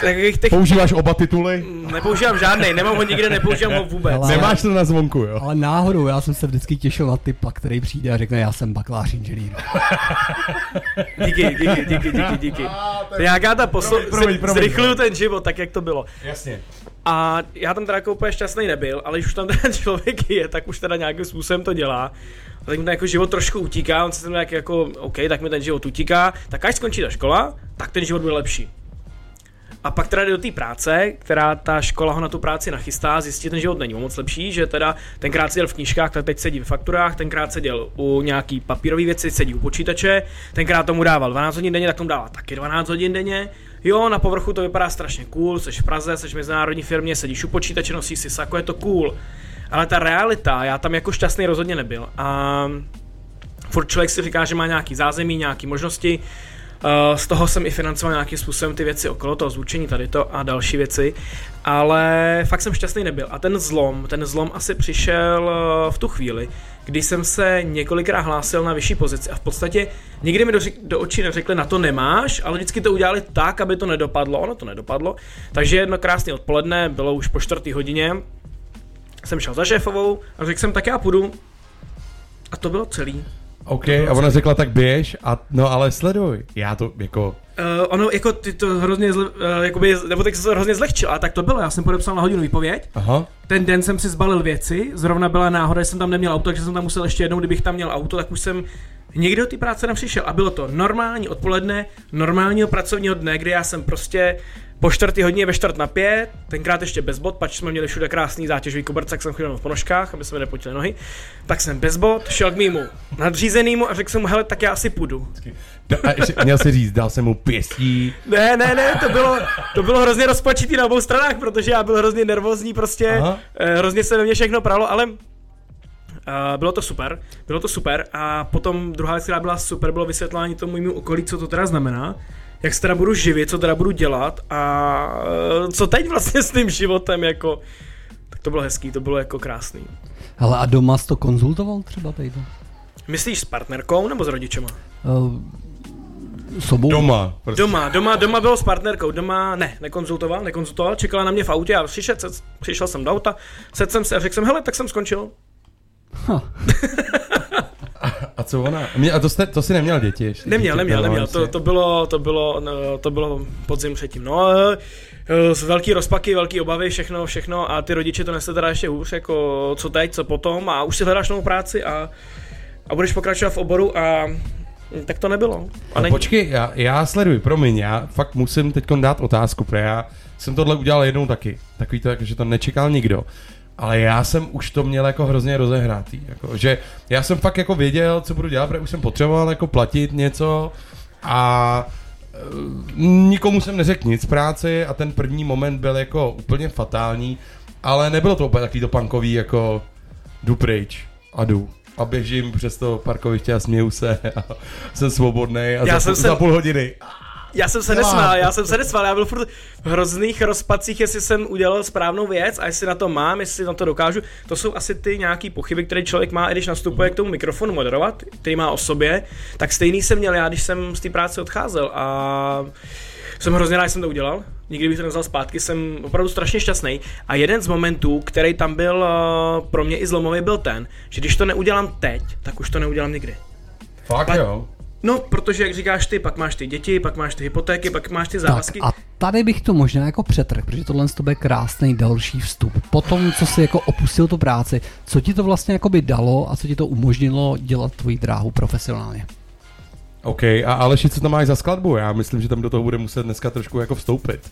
Tak jak těch, Používáš oba tituly? nepoužívám žádný, nemám ho nikde, nepoužívám ho vůbec. Ale- Nemáš to na zvonku, jo? Ale náhodou, já jsem se vždycky těšil na typa, který přijde a řekne, já jsem bakalář inženýr. *laughs* Díky, díky, díky, díky, díky. *laughs* Nějaká ta posl... Promiň, promiň, promiň. zrychluju ten život, tak jak to bylo. Jasně. A já tam teda jako úplně šťastný nebyl, ale když už tam *laughs* ten člověk je, tak už teda nějakým způsobem to dělá. A tak mi ten jako život trošku utíká, on se tam nějak jako, OK, tak mi ten život utíká, tak až skončí ta škola, tak ten život bude lepší. A pak teda jde do té práce, která ta škola ho na tu práci nachystá, zjistí, že ten život není moc lepší, že teda tenkrát seděl v knížkách, tak teď sedí v fakturách, tenkrát seděl u nějaký papírové věci, sedí u počítače, tenkrát tomu dával 12 hodin denně, tak tomu dává taky 12 hodin denně. Jo, na povrchu to vypadá strašně cool, jsi v Praze, jsi v mezinárodní firmě, sedíš u počítače, nosíš si sako, je to cool. Ale ta realita, já tam jako šťastný rozhodně nebyl. A furt člověk si říká, že má nějaký zázemí, nějaké možnosti. Uh, z toho jsem i financoval nějakým způsobem ty věci okolo toho zvučení, tady to a další věci, ale fakt jsem šťastný nebyl. A ten zlom, ten zlom asi přišel uh, v tu chvíli, kdy jsem se několikrát hlásil na vyšší pozici a v podstatě nikdy mi do, do očí neřekli, na to nemáš, ale vždycky to udělali tak, aby to nedopadlo, ono to nedopadlo. Takže jedno krásné odpoledne, bylo už po čtvrtý hodině, jsem šel za šéfovou a řekl jsem, tak já půjdu. A to bylo celý. OK, a ona řekla tak běž, a no ale sleduj. Já to jako, Uh, ono, jako ty to hrozně zle, uh, jakoby, nebo tak se to hrozně zlehčil, a tak to bylo, já jsem podepsal na hodinu výpověď, aha, ten den jsem si zbalil věci, zrovna byla náhoda, že jsem tam neměl auto, takže jsem tam musel ještě jednou, kdybych tam měl auto, tak už jsem někdy do té práce nepřišel a bylo to normální odpoledne, normálního pracovního dne, kdy já jsem prostě po čtvrtý hodině ve čtvrt na pět, tenkrát ještě bez bot, pač jsme měli všude krásný zátěžový koberce, tak jsem chodil v ponožkách, aby se mi nepotily nohy, tak jsem bez bot, šel k mýmu nadřízenýmu a řekl jsem mu, hele, tak já asi půjdu. Da, a ještě, měl si říct, dal jsem mu pěstí, Ne, ne, ne, to bylo, to bylo hrozně rozpačitý na obou stranách, protože já byl hrozně nervózní, prostě Aha. eh, hrozně se ve mně všechno pralo, ale Uh, bylo to super, bylo to super. A potom druhá věc, která byla super, bylo vysvětlání tomu mému okolí, co to teda znamená, jak se teda budu živit, co teda budu dělat a eh, co teď vlastně s tím životem, jako, tak to bylo hezký, to bylo jako krásný. Hele, a doma jsi to konzultoval třeba tady? Myslíš s partnerkou nebo s rodičema? Uh, sobou? doma. Prostě. Doma, doma, doma bylo s partnerkou, doma ne, nekonzultoval, nekonzultoval, čekala na mě v autě a přišel, přišel jsem do auta, sedl jsem si a řekl jsem, hele, tak jsem skončil. *laughs* A co ona? A to, jste, to si neměl děti ještě? Neměl, Dítě, neměl, no, neměl, to, to bylo, to bylo, no, to bylo podzim předtím, no, eh, z velký rozpaky, velký obavy, všechno, všechno a ty rodiče to nesli teda ještě hůř, jako co teď, co potom a už si hledáš novou práci a, a budeš pokračovat v oboru a tak to nebylo. A není- počkej, já, já sleduji, promiň, já fakt musím teď dát otázku, protože já jsem tohle udělal jednou taky. Takový to, jako, že to nečekal nikdo. Ale já jsem už to měl jako hrozně rozehrátý. Jako, že já jsem fakt jako věděl, co budu dělat, protože už jsem potřeboval jako platit něco a e, nikomu jsem neřekl nic práci a ten první moment byl jako úplně fatální, ale nebylo to úplně takový to punkový jako jdu pryč a jdu a běžím přes to parkoviště a směju se *laughs* a jsem svobodný a Já za, jsem se- za půl hodiny. Já jsem se nesmál, já jsem se nesmál, já byl furt v hrozných rozpacích, jestli jsem udělal správnou věc a jestli na to mám, jestli na to dokážu. To jsou asi ty nějaký pochyby, které člověk má, i když nastupuje k tomu mikrofonu moderovat, který má o sobě, tak stejný jsem měl já, když jsem z té práce odcházel a jsem hrozně rád, že jsem to udělal. Nikdy bych to nevzal zpátky, jsem opravdu strašně šťastný. A jeden z momentů, který tam byl eh, pro mě i zlomový, byl ten, že když to neudělám teď, tak už to neudělám nikdy. Fakt jo. No, protože jak říkáš ty, pak máš ty děti, pak máš ty hypotéky, pak máš ty Tak závazky. a tady bych to možná jako přetrh, protože tohle to bude krásný další vstup. Potom, co si jako opustil tu práci, co ti to vlastně jako by dalo a co ti to umožnilo dělat tvoji dráhu profesionálně? OK, a Aleši, co tam máš za skladbu? Já myslím, že tam do toho bude muset dneska trošku jako vstoupit. *laughs*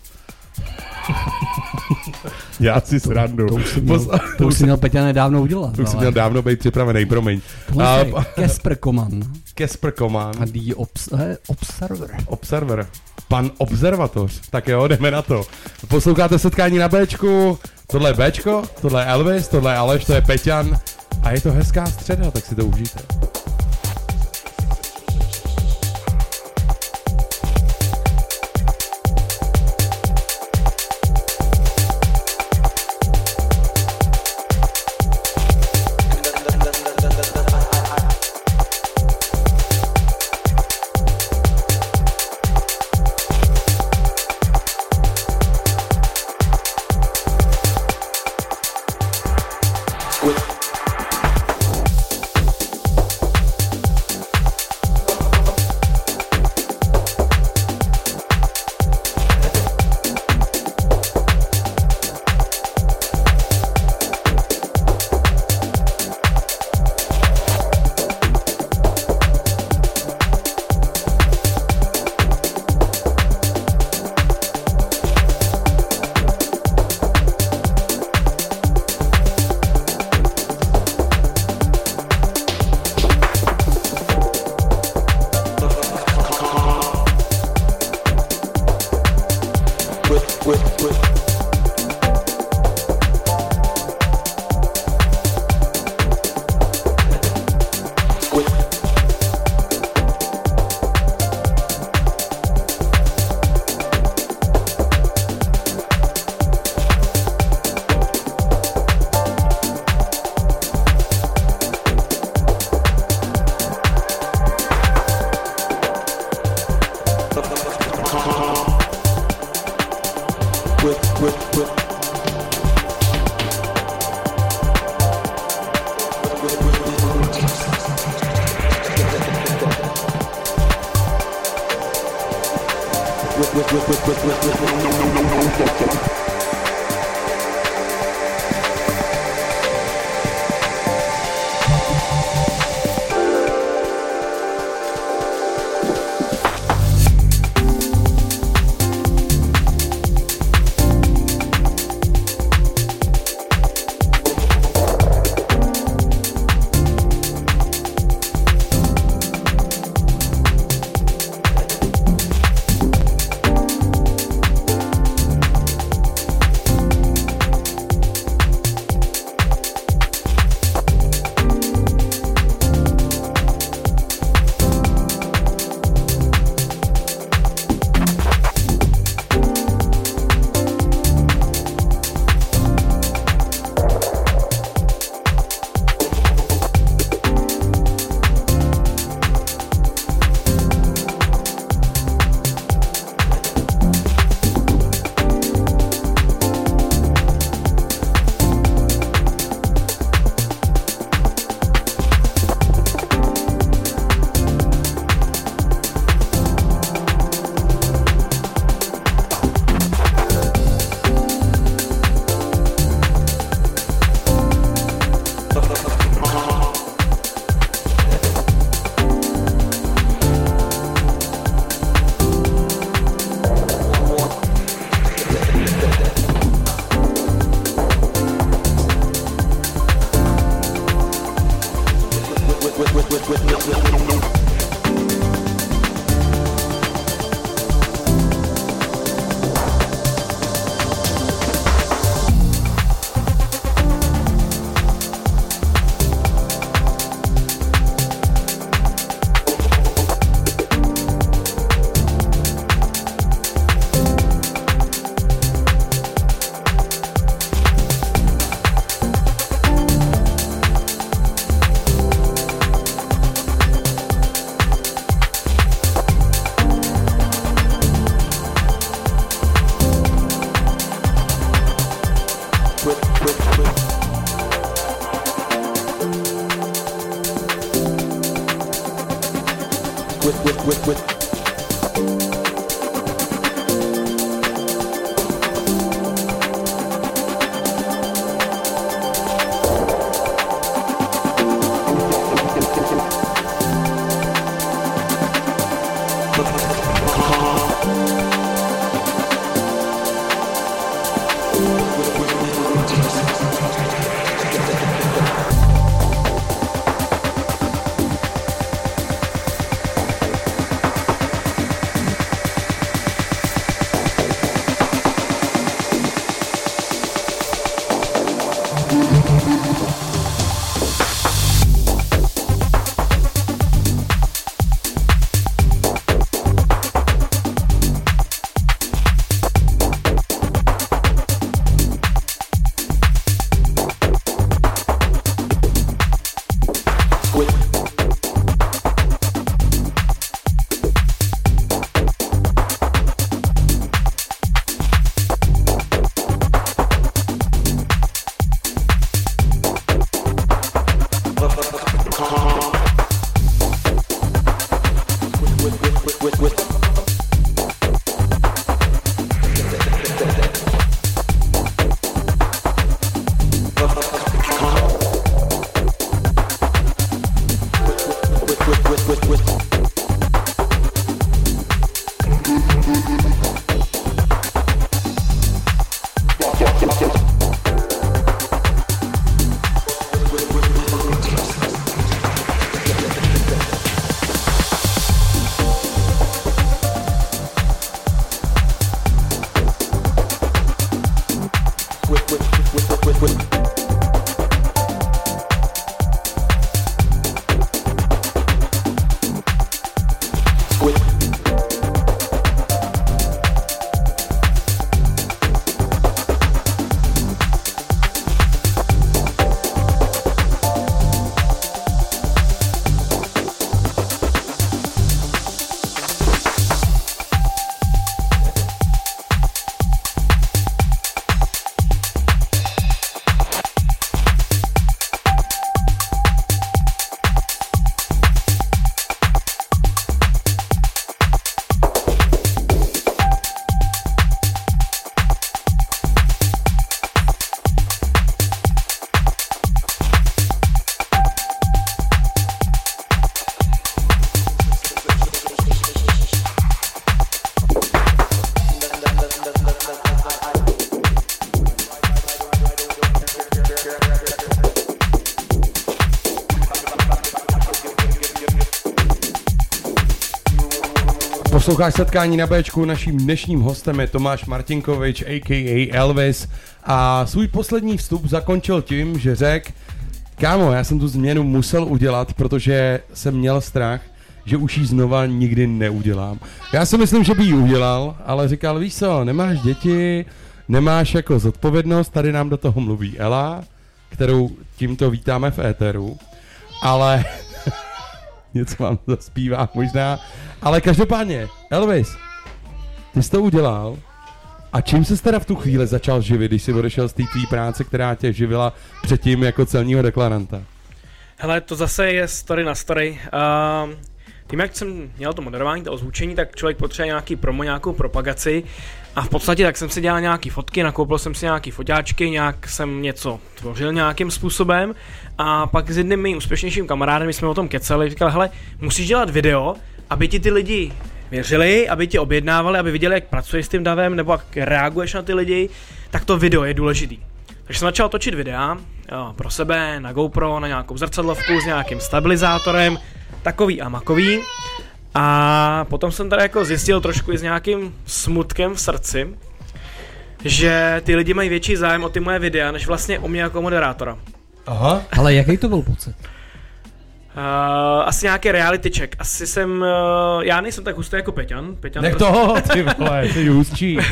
Já si srandu. To už si měl, Pos- to už si měl *laughs* Peťa nedávno udělat. to už ale- měl dávno být připravený, promiň. A, Poslouchej, Casper Koman Casper Koman, a The Obs- eh, Observer. Observer, pan Observatoř. Tak jo, jdeme na to. Posloucháte setkání na Bčku, tohle je Bčko, tohle je Elvis, tohle je Aleš, to je Peťan a je to hezká středa, tak si to užijte. with no, no, no, no. Posloucháš setkání na Bčku, naším dnešním hostem je Tomáš Martinkovič, a.k.a. Elvis a svůj poslední vstup zakončil tím, že řekl, kámo, já jsem tu změnu musel udělat, protože jsem měl strach, že už ji znova nikdy neudělám. Já si myslím, že by ji udělal, ale říkal, víš co, nemáš děti, nemáš jako zodpovědnost, tady nám do toho mluví Ela, kterou tímto vítáme v éteru, ale něco vám zaspívá možná, ale každopádně, Elvis, ty jsi to udělal a čím se teda v tu chvíli začal živit, když jsi odešel z té tvý práce, která tě živila předtím jako celního deklaranta? Hele, to zase je story na story. Uh, tím, jak jsem měl to moderování, to ozvučení, tak člověk potřebuje nějaký promo, nějakou propagaci. A v podstatě tak jsem si dělal nějaký fotky, nakoupil jsem si nějaký foťáčky, nějak jsem něco tvořil nějakým způsobem. A pak s jedním mým úspěšnějším kamarádem jsme o tom keceli, říkal, hele, musíš dělat video, aby ti ty lidi věřili, aby tě objednávali, aby viděli, jak pracuješ s tím davem, nebo jak reaguješ na ty lidi, tak to video je důležitý. Takže jsem začal točit videa pro sebe, na GoPro, na nějakou zrcadlovku s nějakým stabilizátorem, takový a makový. A potom jsem tady jako zjistil trošku i s nějakým smutkem v srdci, že ty lidi mají větší zájem o ty moje videa, než vlastně o mě jako moderátora. Aha. Ale jaký to byl pocit? Uh, asi nějaký reality check. Asi jsem, uh, já nejsem tak hustý jako Peťan. Peťan Nech prostě- toho, ty vole, ty hustší. *laughs*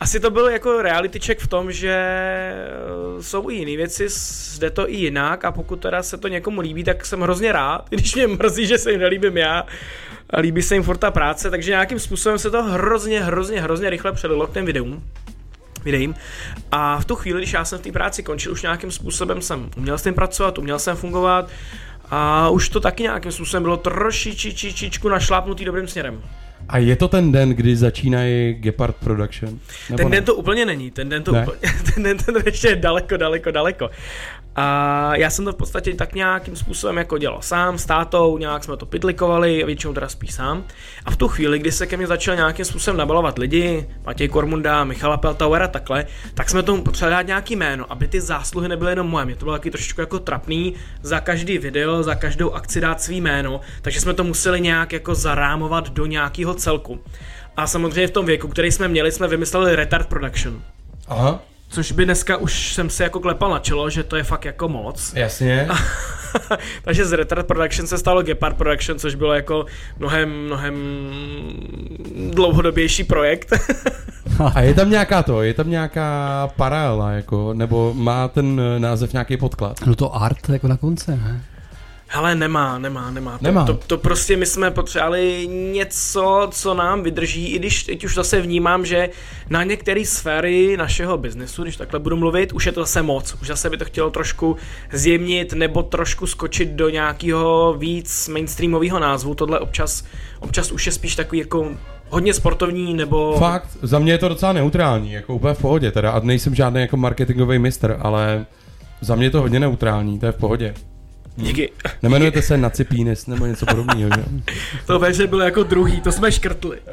Asi to byl jako reality check v tom, že eh, jsou i jiné věci, jde to i jinak a pokud teda se to někomu líbí, tak jsem hrozně rád, *laughs* když mě mrzí, že se jim nelíbím já a líbí se jim furt ta práce, takže nějakým způsobem se to hrozně, hrozně, hrozně rychle přelilo k těm videům videím. A v tu chvíli, když já jsem v té práci končil, už nějakým způsobem jsem uměl s tím pracovat, uměl jsem fungovat a už to taky nějakým způsobem bylo trošičičičičku našlápnutý dobrým směrem. A je to ten den, kdy začínají Gepard Production? Nebo Ten ne? den to úplně není, ten den to Ne? úplně, *laughs* ten den to ještě je daleko, daleko, daleko. A já jsem to v podstatě tak nějakým způsobem jako dělal sám, s tátou, nějak jsme to pitlikovali, většinou teda spíš sám. A v tu chvíli, kdy se ke mně začal nějakým způsobem nabalovat lidi, Matěj Kormunda, Michala Peltauer a takhle, tak jsme tomu potřebovali dát nějaký jméno, aby ty zásluhy nebyly jenom moje. Mě to bylo taky trošičku jako trapný, za každý video, za každou akci dát svý jméno, takže jsme to museli nějak jako zarámovat do nějakého celku. A samozřejmě v tom věku, který jsme měli, jsme vymysleli Retard Production. Aha, Což by dneska už jsem si jako klepal na čelo, že to je fakt jako moc. jasně. *laughs* Takže z Retard Production se stalo Gepard Production, což bylo jako mnohem, mnohem dlouhodobější projekt. *laughs* A je tam nějaká to, je tam nějaká paralela, jako, nebo má ten název nějaký podklad? No to art jako na konci, ne? Hele, nemá, nemá, nemá. To, Nemá. To, to prostě my jsme potřebovali něco, co nám vydrží, i když teď už zase vnímám, že na některé sféry našeho biznesu, když takhle budu mluvit, už je to zase moc. Už zase by to chtělo trošku zjemnit nebo trošku skočit do nějakého víc mainstreamového názvu. Tohle občas, občas už je spíš takový jako hodně sportovní nebo... Fakt, za mě je to docela neutrální, jako úplně v pohodě teda, a nejsem žádný jako marketingový mistr, ale za mě je to hodně neutrální, to je v pohodě. Díky. Nemenujete se Nacipínis nebo něco podobného, že? To takže bylo jako druhý, to jsme škrtli. *laughs*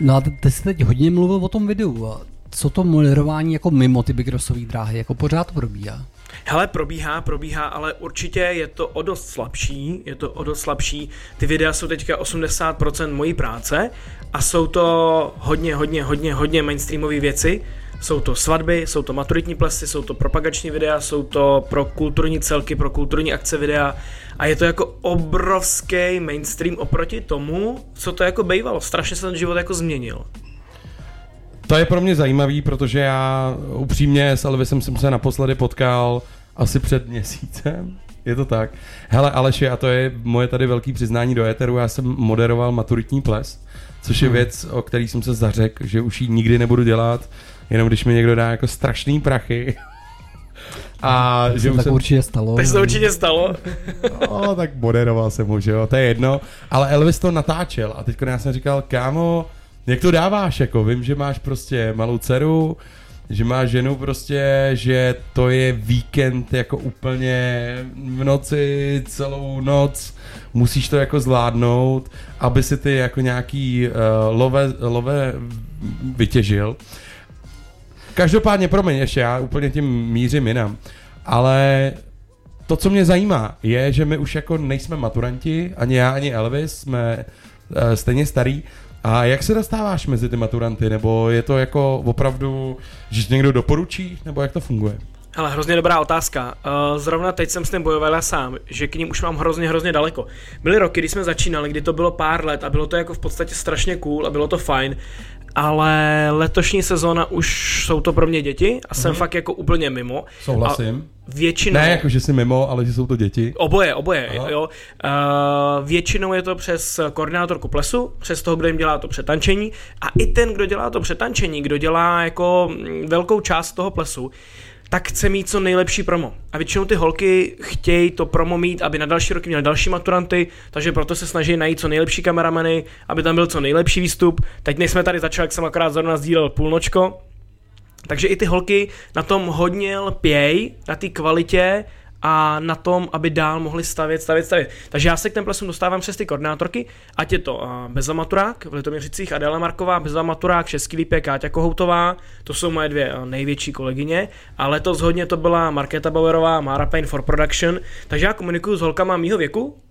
No a ty- jsi teď hodně mluvil o tom videu. A co to moderování jako mimo ty Big Rossové dráhy, jako pořád to probíhá? Hele, probíhá, probíhá, ale určitě je to o dost slabší, je to o dost slabší. Ty videa jsou teďka 80% mojí práce a jsou to hodně, hodně, hodně, hodně mainstreamové věci. Jsou to svatby, jsou to maturitní plesy, jsou to propagační videa, jsou to pro kulturní celky, pro kulturní akce videa a je to jako obrovský mainstream oproti tomu, co to jako bývalo. Strašně se ten život jako změnil. To je pro mě zajímavý, protože já upřímně s Elvisem jsem se naposledy potkal asi před měsícem. *laughs* Je to tak. Hele Aleši, a to je moje tady velký přiznání do éteru, já jsem moderoval maturitní ples, což je věc, o který jsem se zařekl, že už ji nikdy nebudu dělat, jenom když mi někdo dá jako strašný prachy. A *laughs* To že se tak jsem určitě stalo. To se určitě stalo. *laughs* No, tak moderoval jsem mu, že jo, to je jedno. Ale Elvis to natáčel a teď já jsem říkal, kámo, jak to dáváš, jako vím, že máš prostě malou dceru, že máš ženu prostě, že to je víkend jako úplně v noci, celou noc, musíš to jako zvládnout, aby si ty jako nějaký uh, love, love vytěžil. Každopádně, promiň, ještě já úplně tím mířím jinam, ale to, co mě zajímá, je, že my už jako nejsme maturanti, ani já, ani Elvis, jsme eh, stejně starý. A jak se dostáváš mezi ty maturanty? Nebo je to jako opravdu, že někdo doporučí? Nebo jak to funguje? Hele, hrozně dobrá otázka. Uh, zrovna teď jsem s tím bojoval já sám, že k ním už mám hrozně, hrozně daleko. Byly roky, kdy jsme začínali, kdy to bylo pár let a bylo to jako v podstatě strašně cool a bylo to fajn, ale letošní sezóna už jsou to pro mě děti a jsem fakt jako úplně mimo. Souhlasím. A většinou... Ne jako, že jsi mimo, ale že jsou to děti. Oboje, oboje, Aha. jo. Uh, většinou je to přes koordinátorku plesu, přes toho, kdo jim dělá to přetančení a i ten, kdo dělá to přetančení, kdo dělá jako mm, velkou část toho plesu, tak chce mít co nejlepší promo. A většinou ty holky chtějí to promo mít, aby na další roky měly další maturanty, takže proto se snaží najít co nejlepší kameramany, aby tam byl co nejlepší výstup. Teď nejsme tady začali, jak jsem akorát zrovna sdílel půlnočko, takže i ty holky na tom hodně lpěj, na té kvalitě a na tom, aby dál mohli stavět, stavět, stavět. Takže já se k těm plesům dostávám přes ty koordinátorky, ať je to uh, Beza Maturák v Litoměřicích, Adela Marková, Beza Maturák, Český lípě, Káťa Kohoutová, to jsou moje dvě největší kolegyně, a letos hodně to byla Markéta Bauerová, Mara Payne for Production, takže já komunikuju s holkama mýho věku,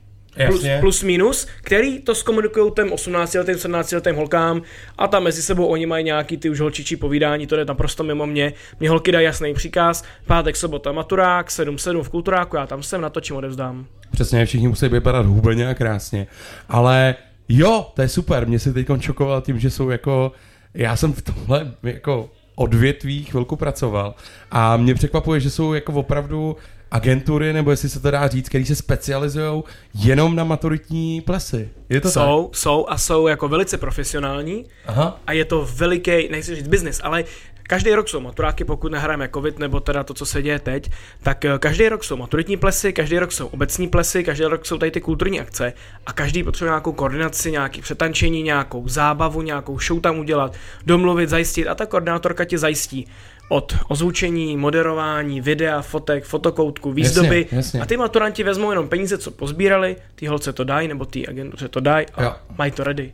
plus, plus minus, který to zkomunikují těm 18 letým, 17 letým holkám a tam mezi sebou oni mají nějaký ty už holčičí povídání, to je naprosto mimo mě. Mě holky dají jasný příkaz, pátek, sobota, maturák, 7-7 v kulturáku, já tam jsem, natočím, odevzdám. Přesně, všichni musí vypadat hubeně a krásně. Ale jo, to je super, mě se teď šokoval tím, že jsou jako, já jsem v tomhle jako odvětví chvilku pracoval a mě překvapuje, že jsou jako opravdu agentury, nebo jestli se to dá říct, který se specializují jenom na maturitní plesy. Je to tak? Jsou, jsou a jsou jako velice profesionální Aha. a je to veliký, nechci říct business, ale každý rok jsou maturáky, pokud nehrajeme covid nebo teda to, co se děje teď, tak eh, každý rok jsou maturitní plesy, každý rok jsou obecní plesy, každý rok jsou tady ty kulturní akce a každý potřebuje nějakou koordinaci, nějaký přetančení, nějakou zábavu, nějakou show tam udělat, domluvit, zajistit a ta koordinátorka ti zajistí od ozvučení, moderování, videa, fotek, fotokoutku, výzdoby Jasně, jasně. a ty maturanti vezmou jenom peníze, co pozbírali, ty holce to dají, nebo ty agentuře to dají a Jo. mají to ready.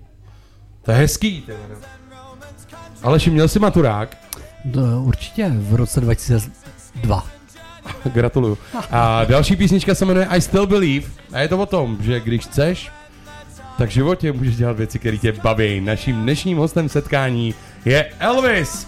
To je hezký. Aleši, měl jsi maturák? To určitě v roce 2002. *laughs* Gratuluju. A další písnička se jmenuje I Still Believe a je to o tom, že když chceš, tak v životě můžeš dělat věci, které tě baví. Naším dnešním hostem setkání je Elvis.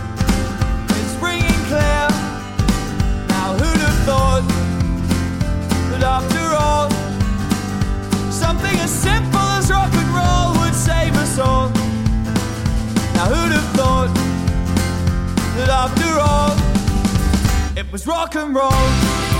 that after all, it was rock and roll.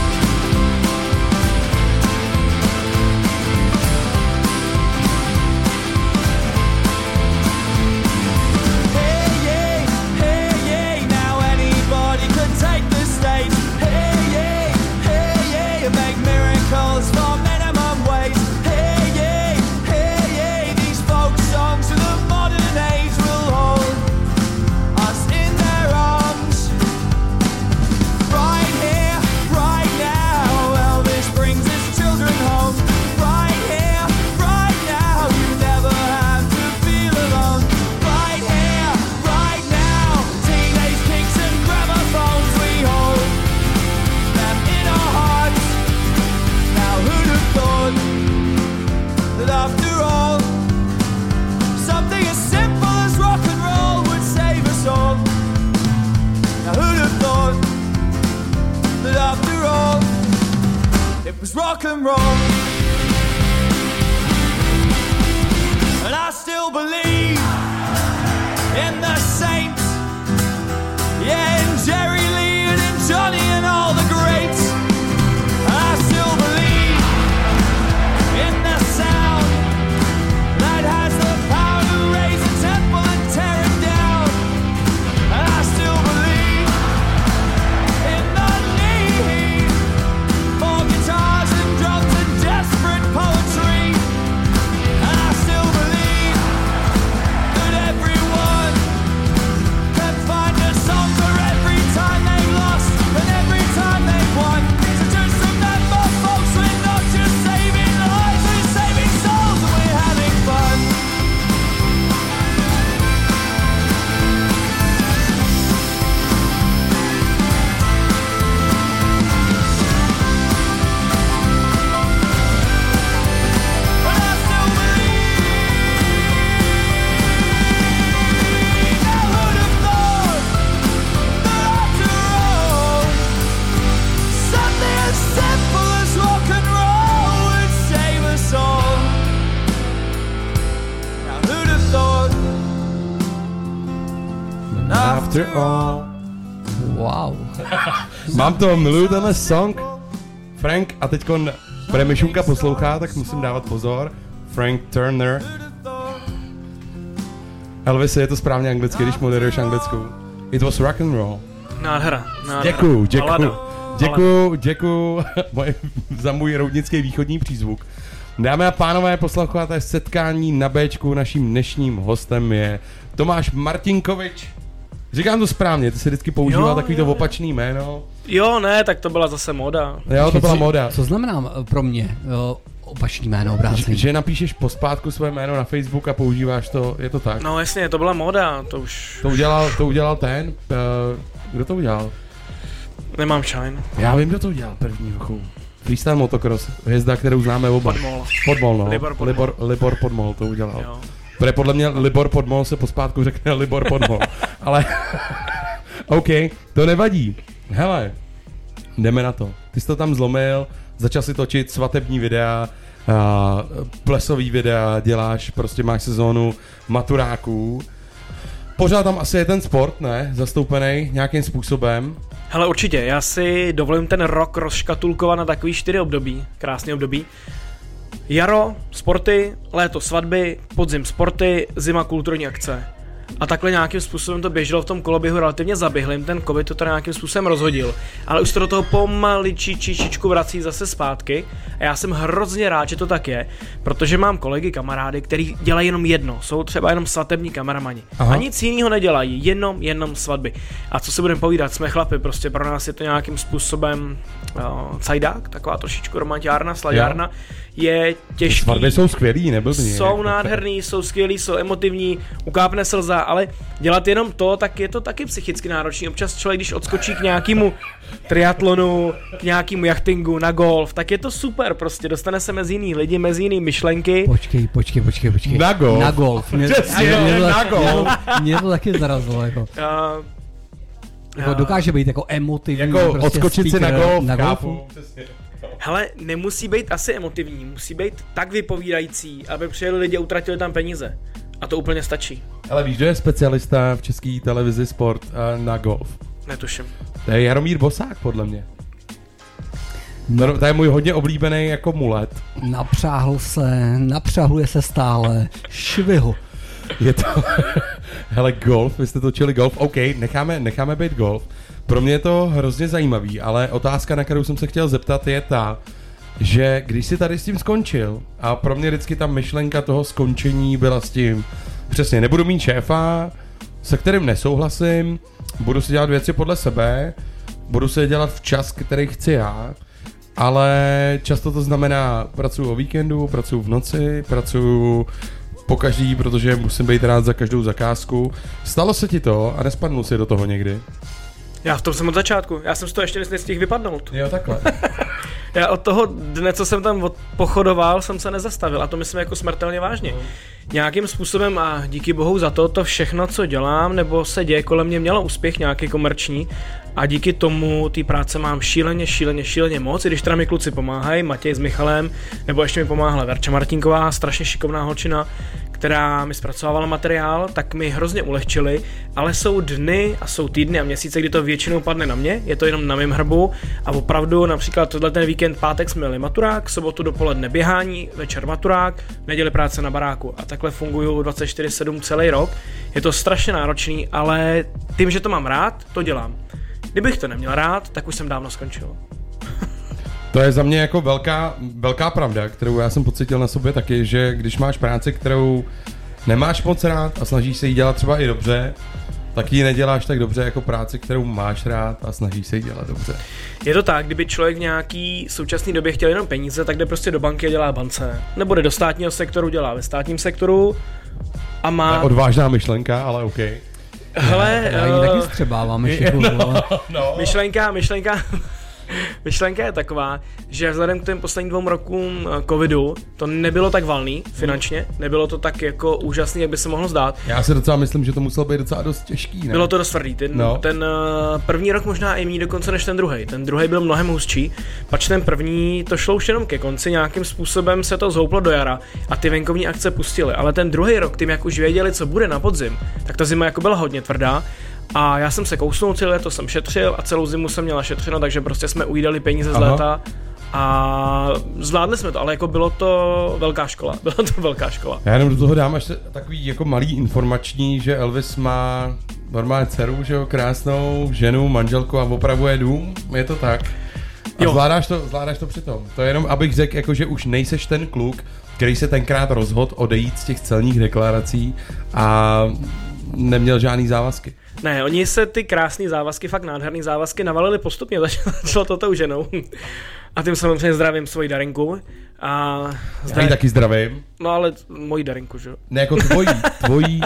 Was rock and roll? And I still believe in the saints, After all. Wow. *laughs* Mám to, miluju tenhle song. Frank, a teď bude Mišunka poslouchá, tak musím dávat pozor. Frank Turner. Elvis, je to správně anglicky, když moderuješ anglickou. It was rock and roll. Nádhera, nádhera. Děkuju, děkuju. Děkuju, děkuju *laughs* za můj roudnický východní přízvuk. Dámy a pánové, posloucháte setkání na Bčku. Naším dnešním hostem je Tomáš Martinkovič. Říkám to správně, ty si vždycky používal Jo, takový to jo. opačný jméno. Jo, ne, tak to byla zase moda. Jo, to byla moda. Co znamená eh, pro mě eh, opačný jméno Že, obrácení? že napíšeš pospátku své jméno na Facebook a používáš to, je to tak? No jasně, to byla moda, to už To udělal, to udělal ten, uh, kdo to udělal? nemám shine. Já vím, kdo to udělal první roku. Freestyle motocross, hvězda, kterou známe oba. Podmol. Podmol, no. Libor Podmol. Libor, Libor Podmol to udělal. Jo. Protože podle mě Libor Podmol se pospátku řekne Libor Podmol. *laughs* Ale *laughs* OK, to nevadí. Hele, jdeme na to. Ty jsi to tam zlomil, začal si točit svatební videa, a plesový videa, děláš, prostě máš sezónu maturáků. Pořád tam asi je ten sport, ne? Zastoupený nějakým způsobem. Hele, určitě, já si dovolím ten rok rozškatulkovat na takový čtyři období, krásné období. Jaro, sporty, léto svatby, podzim sporty, zima kulturní akce. A takhle nějakým způsobem to běželo v tom koloběhu relativně zaběhlým, ten covid to teda nějakým způsobem rozhodil. Ale už to do toho pomaličí čičičku vrací zase zpátky a já jsem hrozně rád, že to tak je, protože mám kolegy, kamarády, který dělají jenom jedno, jsou třeba jenom svatební kameramani. Aha. A nic jiného nedělají, jenom, jenom svatby. A co si budeme povídat, jsme chlapi, prostě pro nás je to nějakým způsobem uh, cajdák, taková trošičku romantiárna, slaďárna, je těžký. Svatby jsou skvělý, neblbý. Jsou nádherný, jsou skvělí, jsou emotivní, ukápne slza, ale dělat jenom to, tak je to taky psychicky náročný. Občas člověk, když odskočí k nějakému triatlonu, k nějakému jachtingu, na golf, tak je to super, prostě dostane se mezi jiný lidi, mezi jiný myšlenky. Počkej, počkej, počkej, počkej. Na golf? Na golf. Mě, Přesně, mě, to na golf. Mě, to- mě to taky zarazilo, jako. Uh, jako dokáže být jako emotivní. Jako prostě odskočit si na golf, na golfu. Hele, nemusí být asi emotivní, musí být tak vypovídající, aby přijeli lidi a utratili tam peníze. A to úplně stačí. Ale víš, že je specialista v české televizi sport uh, na golf? Netuším. To je Jaromír Bosák, podle mě. No, to je můj hodně oblíbený jako mulet. Napřáhl se, napřahuje se stále, švihl. Je to... *laughs* Hele, golf, vy jste točili golf, OK, necháme, necháme být golf. Pro mě je to hrozně zajímavý, ale otázka, na kterou jsem se chtěl zeptat, je ta, že když jsi tady s tím skončil, a pro mě vždycky ta myšlenka toho skončení byla s tím, přesně, nebudu mít šéfa, se kterým nesouhlasím, budu si dělat věci podle sebe, budu se dělat v čas, který chci já, ale často to znamená, pracuji o víkendu, pracuji v noci, pracuji po každý, protože musím být rád za každou zakázku. Stalo se ti to a nespadnul si do toho někdy? Já v tom jsem od začátku, já jsem z toho ještě nestihl vypadnout. Jo, takhle. *laughs* Já od toho dne, co jsem tam od- pochodoval, jsem se nezastavil a to myslím jako smrtelně vážně. Nějakým způsobem a díky bohu za to, to všechno, co dělám nebo se děje kolem mě, mělo úspěch nějaký komerční a díky tomu té práce mám šíleně, šíleně, šíleně moc, i když teda mi kluci pomáhají, Matěj s Michalem, nebo ještě mi pomáhala Verča Martinková, strašně šikovná holčina, která mi zpracovávala materiál, tak mi hrozně ulehčili, ale jsou dny a jsou týdny a měsíce, kdy to většinou padne na mě, je to jenom na mém hrbu a opravdu například tohle ten víkend pátek jsme měli maturák, sobotu dopoledne běhání, večer maturák, neděli práce na baráku a takhle funguju 24-7 celý rok. Je to strašně náročný, ale tím, že to mám rád, to dělám. Kdybych to neměl rád, tak už jsem dávno skončil. To je za mě jako velká, velká pravda, kterou já jsem pocítil na sobě taky, že když máš práci, kterou nemáš moc rád a snažíš se jí dělat třeba i dobře, tak ji neděláš tak dobře jako práci, kterou máš rád a snažíš se jí dělat dobře. Je to tak, kdyby člověk v nějaký současné době chtěl jenom peníze, tak jde prostě do banky a dělá bance. Nebo jde do státního sektoru, dělá ve státním sektoru a To je má... odvážná myšlenka, ale OK. Hele, Já ji eh, taky střebávám ještě *laughs* chvilku. No. myšlenka, myšlenka, *laughs* myšlenka je taková, že vzhledem k těm posledním dvou rokům eh, covidu to nebylo tak valný finančně, nebylo to tak jako úžasný, jak by se mohlo zdát. Já si docela myslím, že to muselo být docela dost těžký, ne? Bylo to dost tvrdý. Ten, No. ten uh, první rok možná i méně dokonce než ten druhý. Ten druhý byl mnohem hustší, pač ten první to šlo už jenom ke konci, nějakým způsobem se to zhouplo do jara a ty venkovní akce pustily. Ale ten druhý rok, tím jak už věděli, co bude na podzim, tak ta zima jako byla hodně tvrdá A já jsem se kousnul celé to jsem šetřil a celou zimu jsem měl našetřeno, takže prostě jsme ujídali peníze z Aha. léta a zvládli jsme to, ale jako bylo to velká škola, *laughs* byla to velká škola. Já jenom do toho dám až takový jako malý informační, že Elvis má normálně dceru, že jo, krásnou ženu, manželku a opravuje dům, je to tak. A Jo. zvládáš to, zvládáš to přitom. To je jenom, abych řekl, jako, že už nejseš ten kluk, který se tenkrát rozhodl odejít z těch celních deklarací a neměl žádný závazky. Ne, oni se ty krásné závazky, fakt nádherné závazky navalili postupně, *laughs* začalo to tou ženou. A tím samozřejmě zdravím svoji Darinku. A Já ji taky zdravím. No ale moji Darinku, že jo? Ne jako tvojí, tvojí,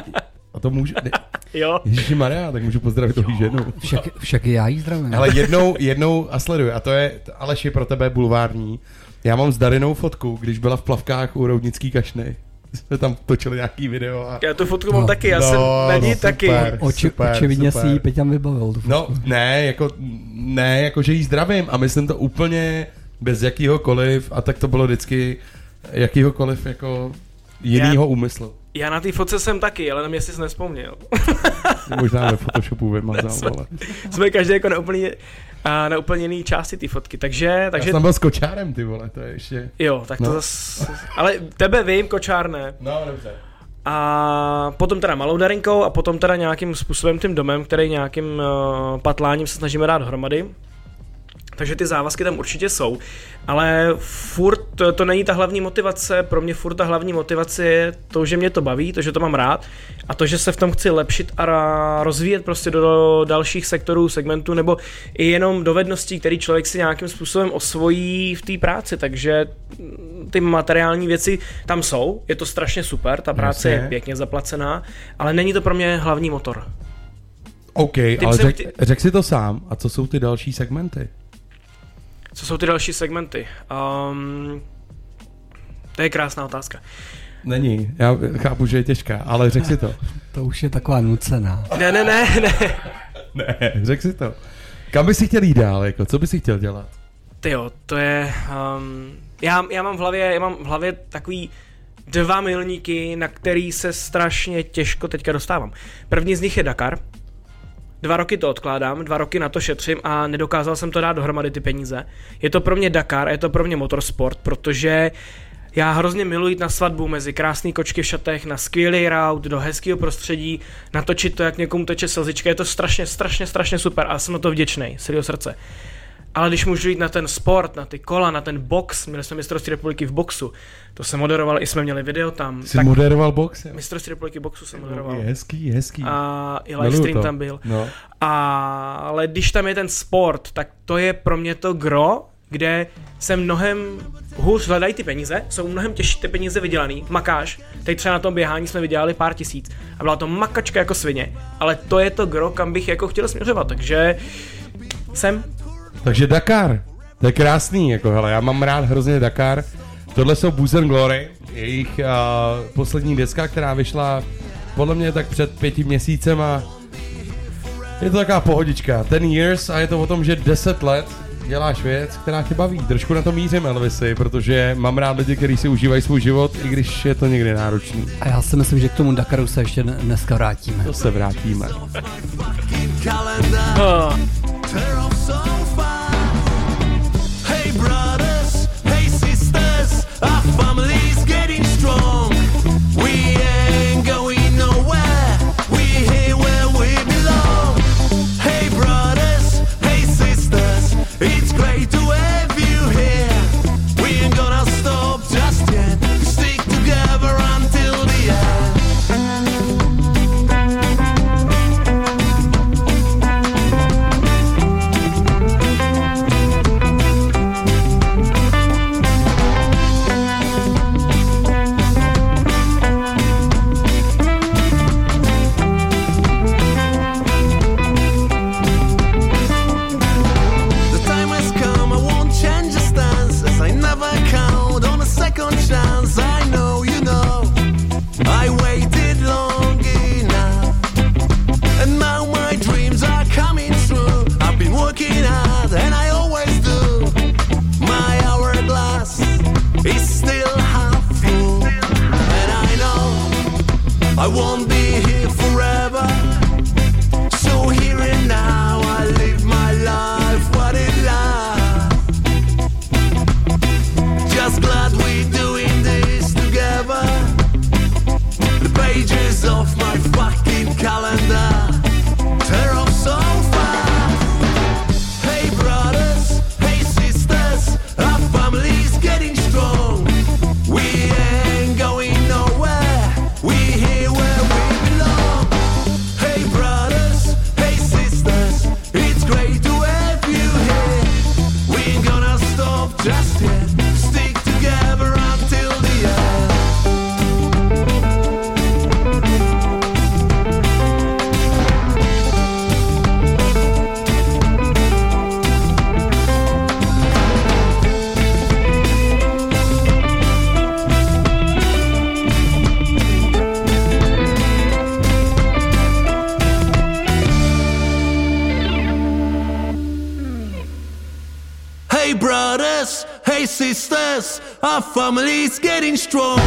a to můžu, ne, Jo. Ježíši Maria, tak můžu pozdravit tvoji ženu. Však, však i já jí zdravím. Ale jednou, jednou a sleduj, a to je, Aleš je pro tebe bulvární. Já mám s Darinou fotku, když byla v plavkách u Roudnický kašny. *laughs* Jsme tam točili nějaký video a... Já tu fotku mám No. taky, já No, jsem na ní no, taky. super. Oči, super, očividně super. si ji Peťan vybavil. tu No, ne, jako, ne, jako, že jí zdravím a myslím to úplně bez jakýhokoliv a tak to bylo vždycky jakýhokoliv jako jinýho úmyslu. Já na té fotce jsem taky, ale nevím, jestli jsi nespomněl. Možná ve *laughs* Photoshopu vymazal, Jsme- ale. Jsme každý jako na úplně, a na úplně jiný části té fotky, takže, Takže... Já jsem byl s kočárem, ty vole, to je ještě... jo, tak to No. zas, ale tebe vím, kočár ne. No, dobře. A potom teda malou darinkou a potom teda nějakým způsobem tím domem, který nějakým uh, patláním se snažíme dát dohromady. Takže ty závazky tam určitě jsou, ale furt to, to není ta hlavní motivace, pro mě furt ta hlavní motivace je to, že mě to baví, to, že to mám rád a to, že se v tom chci lepšit a rozvíjet prostě do dalších sektorů, segmentů nebo i jenom dovedností, který člověk si nějakým způsobem osvojí v té práci, takže ty materiální věci tam jsou, je to strašně super, ta práce Jasně. je pěkně zaplacená, ale není to pro mě hlavní motor. OK, ale jsem řek, ti- řek si to sám. A co jsou ty další segmenty? Co jsou ty další segmenty? Um, to je krásná otázka. Není, já chápu, že je těžká, ale řek si to. *laughs* To už je taková nucená. Ne, ne, ne, ne. *laughs* ne, řek si to. Kam bys si chtěl jít dál, jako, co bys si chtěl dělat? Ty jo, to je... Um, já, já, mám v hlavě, já mám v hlavě takový dva milníky, na který se strašně těžko teďka dostávám. První z nich je Dakar. Dva roky to odkládám, dva roky na to šetřím a nedokázal jsem to dát dohromady ty peníze. Je to pro mě Dakar, je to pro mě motorsport, protože já hrozně miluji jít na svatbu mezi krásný kočky v šatech, na skvělý route, do hezkého prostředí, natočit to, jak někomu teče slzička, je to strašně, strašně, strašně super a jsem na to vděčný, srdce. Ale když můžu jít na ten sport, na ty kola, na ten box, měli jsme mistrovství republiky v boxu, to jsem moderoval, i jsme měli video tam. Jsi moderoval box? jo? mistrovství republiky boxu jsem moderoval. Je hezký, je hezký. A i Miluju livestream to. tam byl. No. A, ale když tam je ten sport, tak to je pro mě to gro, kde se mnohem hůř hledají ty peníze, jsou mnohem těžší ty peníze vydělaný, makáš, teď třeba na tom běhání jsme vydělali pár tisíc a byla to makačka jako svině, ale to je to gro, kam bych jako chtěl směřovat, takže jsem Takže Dakar, to je krásný, jako hele, já mám rád hrozně Dakar. Tohle jsou Booze and Glory, jejich uh, poslední deska, která vyšla podle mě tak před pěti měsícem a je to taková pohodička. Ten years a je to o tom, že 10 let děláš věc, která tě baví. Trošku na to mířím, Elvisy, protože mám rád lidi, kteří si užívají svůj život, i když je to někdy náročný. A já si myslím, že k tomu Dakaru se ještě dne- dneska vrátíme. To se vrátíme. Strong. Family's getting strong.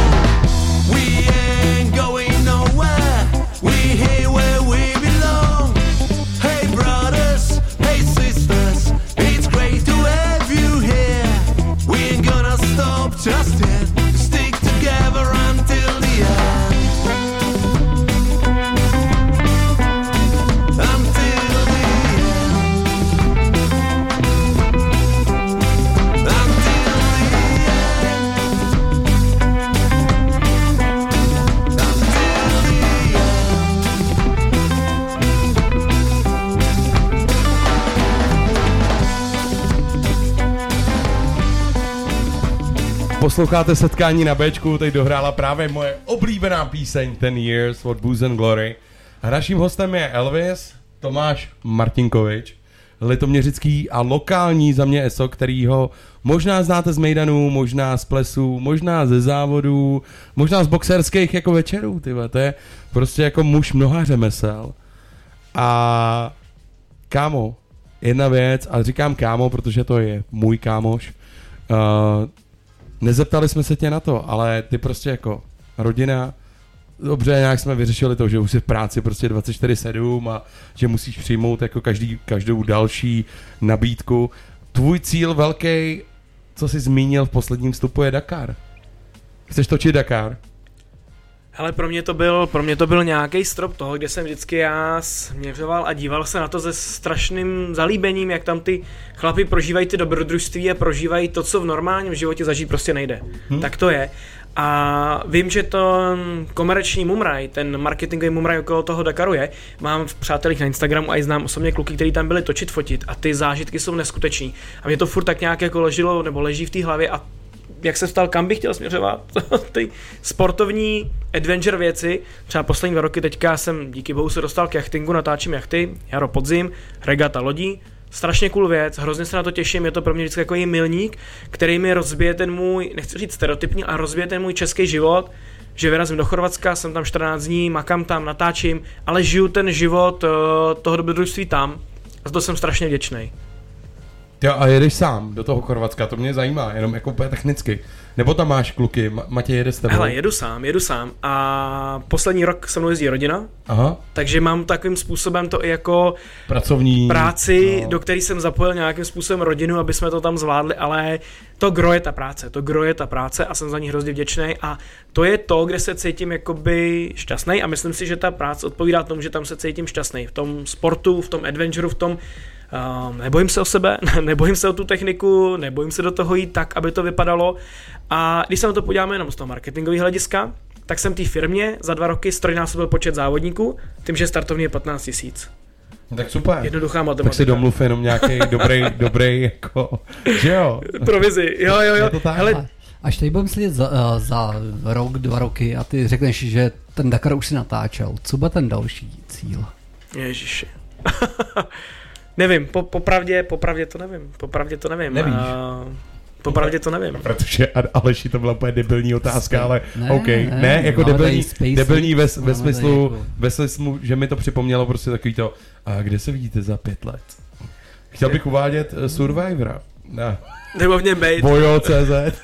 Posloucháte setkání na Bčku, teď dohrála právě moje oblíbená píseň Ten Years od Booze and Glory. A naším hostem je Elvis Tomáš Martinkovič, litoměřický a lokální za mě ESO, který ho možná znáte z Mejdanů, možná z plesů, možná ze závodů, možná z boxerských jako večerů, tyhle. To je prostě jako muž mnoha řemesel. A kámo, jedna věc, a říkám kámo, protože to je můj kámoš, uh, Nezeptali jsme se tě na to, ale ty prostě jako rodina, dobře, nějak jsme vyřešili to, že už jsi v práci prostě 24-7 a že musíš přijmout jako každý, každou další nabídku. Tvůj cíl velký, co jsi zmínil v posledním vstupu, je Dakar. Chceš točit Dakar? Hele, pro mě to byl, pro mě to byl nějaký strop toho, kde jsem vždycky já směřoval a díval se na to se strašným zalíbením, jak tam ty chlapi prožívají ty dobrodružství a prožívají to, co v normálním životě zažít prostě nejde. Hmm. Tak to je. A vím, že to komerční mumraj, ten marketingový mumraj okolo toho Dakaru je. Mám v přátelích na Instagramu a i znám osobně kluky, kteří tam byli točit, fotit a ty zážitky jsou neskuteční. A mě to furt tak nějak jako leželo nebo leží v té hlavě a jak se ptal, kam bych chtěl směřovat, *laughs* ty sportovní adventure věci, třeba poslední dva roky teďka jsem díky bohu se dostal k jachtingu, natáčím jachty, jaro podzim, regata lodí, strašně cool věc, hrozně se na to těším, je to pro mě vždycky jako milník, který mi rozbije ten můj, nechci říct stereotypní, ale rozbije ten můj český život, že vyrazím do Chorvatska, jsem tam 14 dní, makám tam, natáčím, ale žiju ten život uh, toho dobrodružství tam a za to jsem strašně vděčný. Jo, a jedeš sám do toho Chorvatska, to mě zajímá, jenom jako úplně technicky. Nebo tam máš kluky, Ma- Matěj jede s tebou? Hele, jedu sám, jedu sám a poslední rok se mnou jezdí rodina, Aha, takže mám takovým způsobem to i jako pracovní... práci, no. do který jsem zapojil nějakým způsobem rodinu, aby jsme to tam zvládli, ale to gro je ta práce, to gro je ta práce a jsem za ní hrozně vděčný a to je to, kde se cítím jakoby šťastný a myslím si, že ta práce odpovídá tomu, že tam se cítím šťastný. V tom sportu, v tom adventureu, v tom Uh, nebojím se o sebe, *laughs* nebojím se o tu techniku, nebojím se do toho jít tak, aby to vypadalo. A když se na to podíváme jenom z toho marketingového hlediska, tak jsem té firmě za dva roky strojnásobil počet závodníků, tím, že startovní je 15 tisíc. Tak super. Jednoduchá matematika. Tak si domluv jenom nějaký *laughs* dobrý, dobrý, jako, že jo? Provizi, jo, jo, jo. Hele, Až tady budeme sedět za, eh, za rok, dva roky a ty řekneš, že ten Dakar už si natáčel. Co bude ten další cíl? Ježiši. *laughs* nevím, po, popravdě, popravdě to nevím, popravdě to nevím. Nevíš. A, popravdě to nevím. Protože A- Aleši to byla úplně debilní otázka, ale Ne, OK, ne, ne, jako máme debilní, debilní ve, ve máme smyslu, jako- ve smyslu, že mi to připomnělo prostě takový to, a kde se vidíte za pět let? Chtěl bych uvádět uh, Survivora. Na Nebo v něm bejt. bojo.cz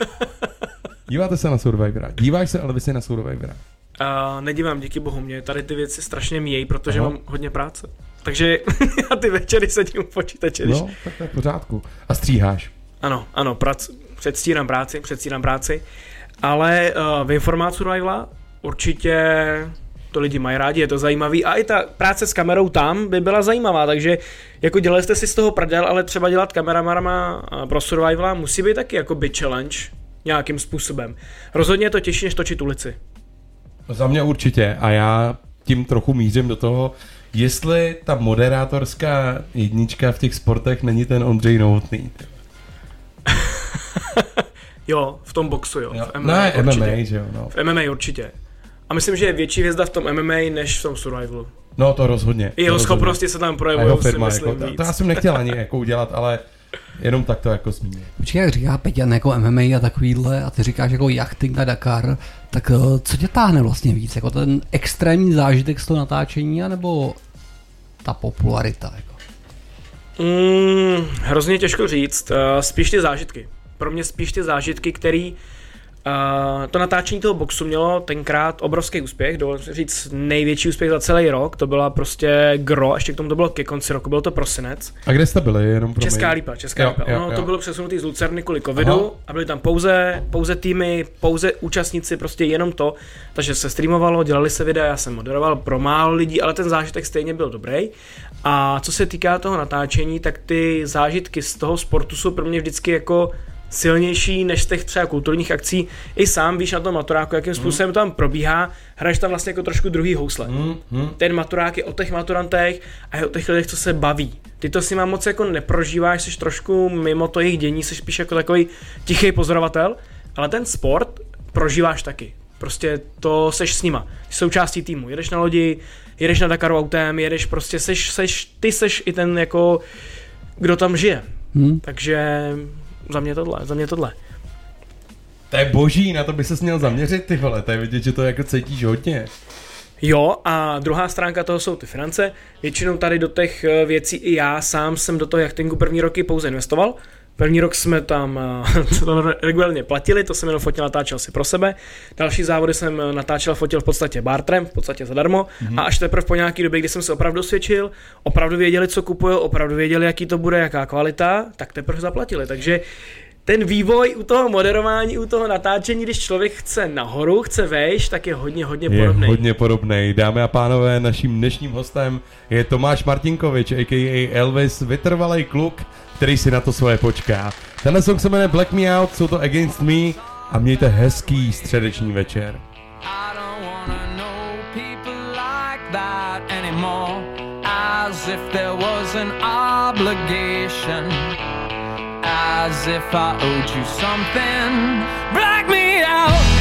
Díváte se na Survivora? Díváš se ale vy si na Survivora? A nedívám, díky bohu, mě tady ty věci strašně míjejí, protože Aha. mám hodně práce. Takže *laughs* já ty večery sedím u počítače, když... No, tak to je v pořádku. A stříháš. Ano, ano, prac, předstírám práci, předstírám práci, ale uh, v informácu Survivala určitě to lidi mají rádi, je to zajímavý a i ta práce s kamerou tam by byla zajímavá, takže jako dělali jste si z toho prdel, ale třeba dělat kameramanama eh, pro Survivala musí být taky jako by challenge nějakým způsobem. Rozhodně je to těžší, než točit ulici. Za mě určitě a já tím trochu mířím do toho, jestli ta moderátorská jednička v těch sportech není ten Ondřej Novotný. *laughs* Jo, v tom boxu, jo. Jo. V MMA, Ne, určitě. MMA, že jo, no. V MMA určitě. A myslím, že je větší hvězda v tom MMA, než v tom Survivalu. No to rozhodně. I jeho to schopnosti se tam projevují, jeho si firma, myslím jako, to, víc. to, já jsem nechtěl ani jako udělat, ale jenom tak to jako zmínit. Počkej, jak říká Peťan jako MMA a takovýhle a ty říkáš jako jachting a Dakar, tak eh, co tě táhne vlastně víc? Jako ten extrémní zážitek z toho natáčení anebo ta popularita? Jako? Mm, hrozně těžko říct, uh, spíš ty zážitky. pro mě spíš ty zážitky, který Uh, to natáčení toho boxu mělo tenkrát obrovský úspěch, dovolím si říct největší úspěch za celý rok, to byla prostě gro, ještě k tomu to bylo ke konci roku, byl to prosinec. A kde jste byli? Jenom pro Česká mě? lípa, Česká Jo, lípa. jo, Ono jo. to bylo přesunutý z Lucerny kvůli covidu Aha. a byly tam pouze, pouze týmy, pouze účastníci, prostě jenom to. Takže se streamovalo, dělali se videa, já jsem moderoval pro málo lidí, ale ten zážitek stejně byl dobrý. A co se týká toho natáčení, tak ty zážitky z toho sportu jsou pro mě vždycky jako silnější než z těch třeba kulturních akcí. I sám víš na tom maturáku, jakým způsobem to tam probíhá, hraješ tam vlastně jako trošku druhý housle. Hmm, hmm. Ten maturák je o těch maturantech a je o těch lidech, co se baví. Ty to si mám moc jako neprožíváš, jsi trošku mimo to jejich dění, jsi spíš jako takový tichý pozorovatel, ale ten sport prožíváš taky. Prostě to seš s nima. Jsi součástí týmu. Jedeš na lodi, jedeš na Dakaru autem, jedeš prostě, seš, seš, ty seš i ten jako, kdo tam žije. Hm? Takže za mě tohle, za mě tohle. To je boží, na to by se měl zaměřit, ty vole, to je vidět, že to jako cítíš hodně. Jo, a druhá stránka toho jsou ty finance. Většinou tady do těch eh, věcí i já sám jsem do toho jachtingu první roky pouze investoval. První rok jsme tam eh, *laughs* regulárně platili, to jsem jenom fotil, natáčel si pro sebe. Další závody jsem eh, natáčel, fotil v podstatě bartrem, v podstatě zadarmo. Mm-hmm. A až teprve po nějaký době, kdy jsem se opravdu svědčil, opravdu věděli, co kupují, opravdu věděli, jaký to bude, jaká kvalita, tak teprve zaplatili. Takže ten vývoj u toho moderování, u toho natáčení, když člověk chce nahoru, chce vejš, tak je hodně, hodně Je podobný. hodně podobný. Dámy a pánové, naším dnešním hostem je Tomáš Martinkovič, a.k.a. Elvis, vytrvalý kluk, který si na to svoje počká. Tenhle song se jmenuje Black Me Out, jsou to Against Me a mějte hezký středeční večer. As if there was an obligation. As if I owed you something. Black me out.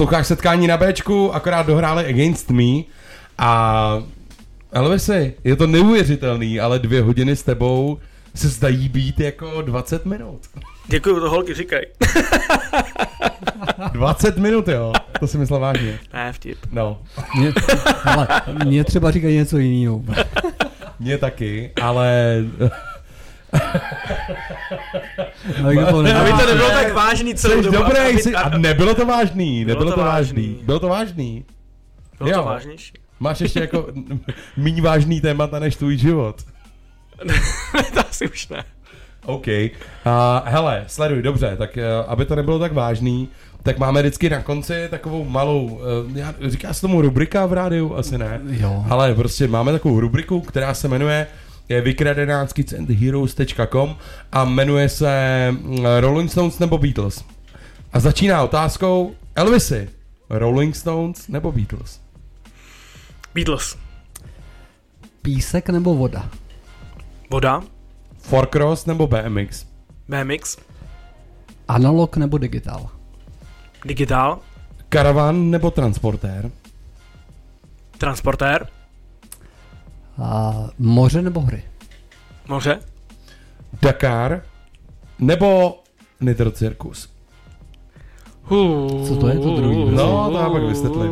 Posloucháš setkání na Bčku, akorát dohráli Against Me a Elvisi, je to neuvěřitelný, ale dvě hodiny s tebou se zdají být jako 20 minut. Děkuju, to holky říkají. 20 *laughs* minut, jo, to si myslel vážně. Ne, vtip. No, Mě, ale mě třeba říkají něco jiného. mě taky, ale *laughs* Mikrofon Aby to nebylo tak vážný celou dobu. dobrý, aby- jsi, a nebylo to vážný, nebylo to vážný. Bylo to vážný. Bylo to Jo. vážnější. Máš ještě jako *laughs* méně vážný témata než tvůj život. *laughs* to asi už ne. OK. Uh, hele, sleduj, dobře, tak uh, aby to nebylo tak vážný, tak máme vždycky na konci takovou malou, uh, já, říká se tomu rubrika v rádiu? Asi ne. Jo. Ale prostě máme takovou rubriku, která se jmenuje je vykradenácky.heroes.com a jmenuje se mm, Rolling Stones nebo Beatles. A začíná otázkou Elvisy, Rolling Stones nebo Beatles? Beatles. Písek nebo voda? Voda. Fourcross nebo BMX? BMX. Analog nebo digitál? Digitál. Karavan nebo transportér? Transportér. A moře nebo hory? Moře. Dakar nebo Nitro Circus? Co to je to druhý? No, to já pak vysvětlím.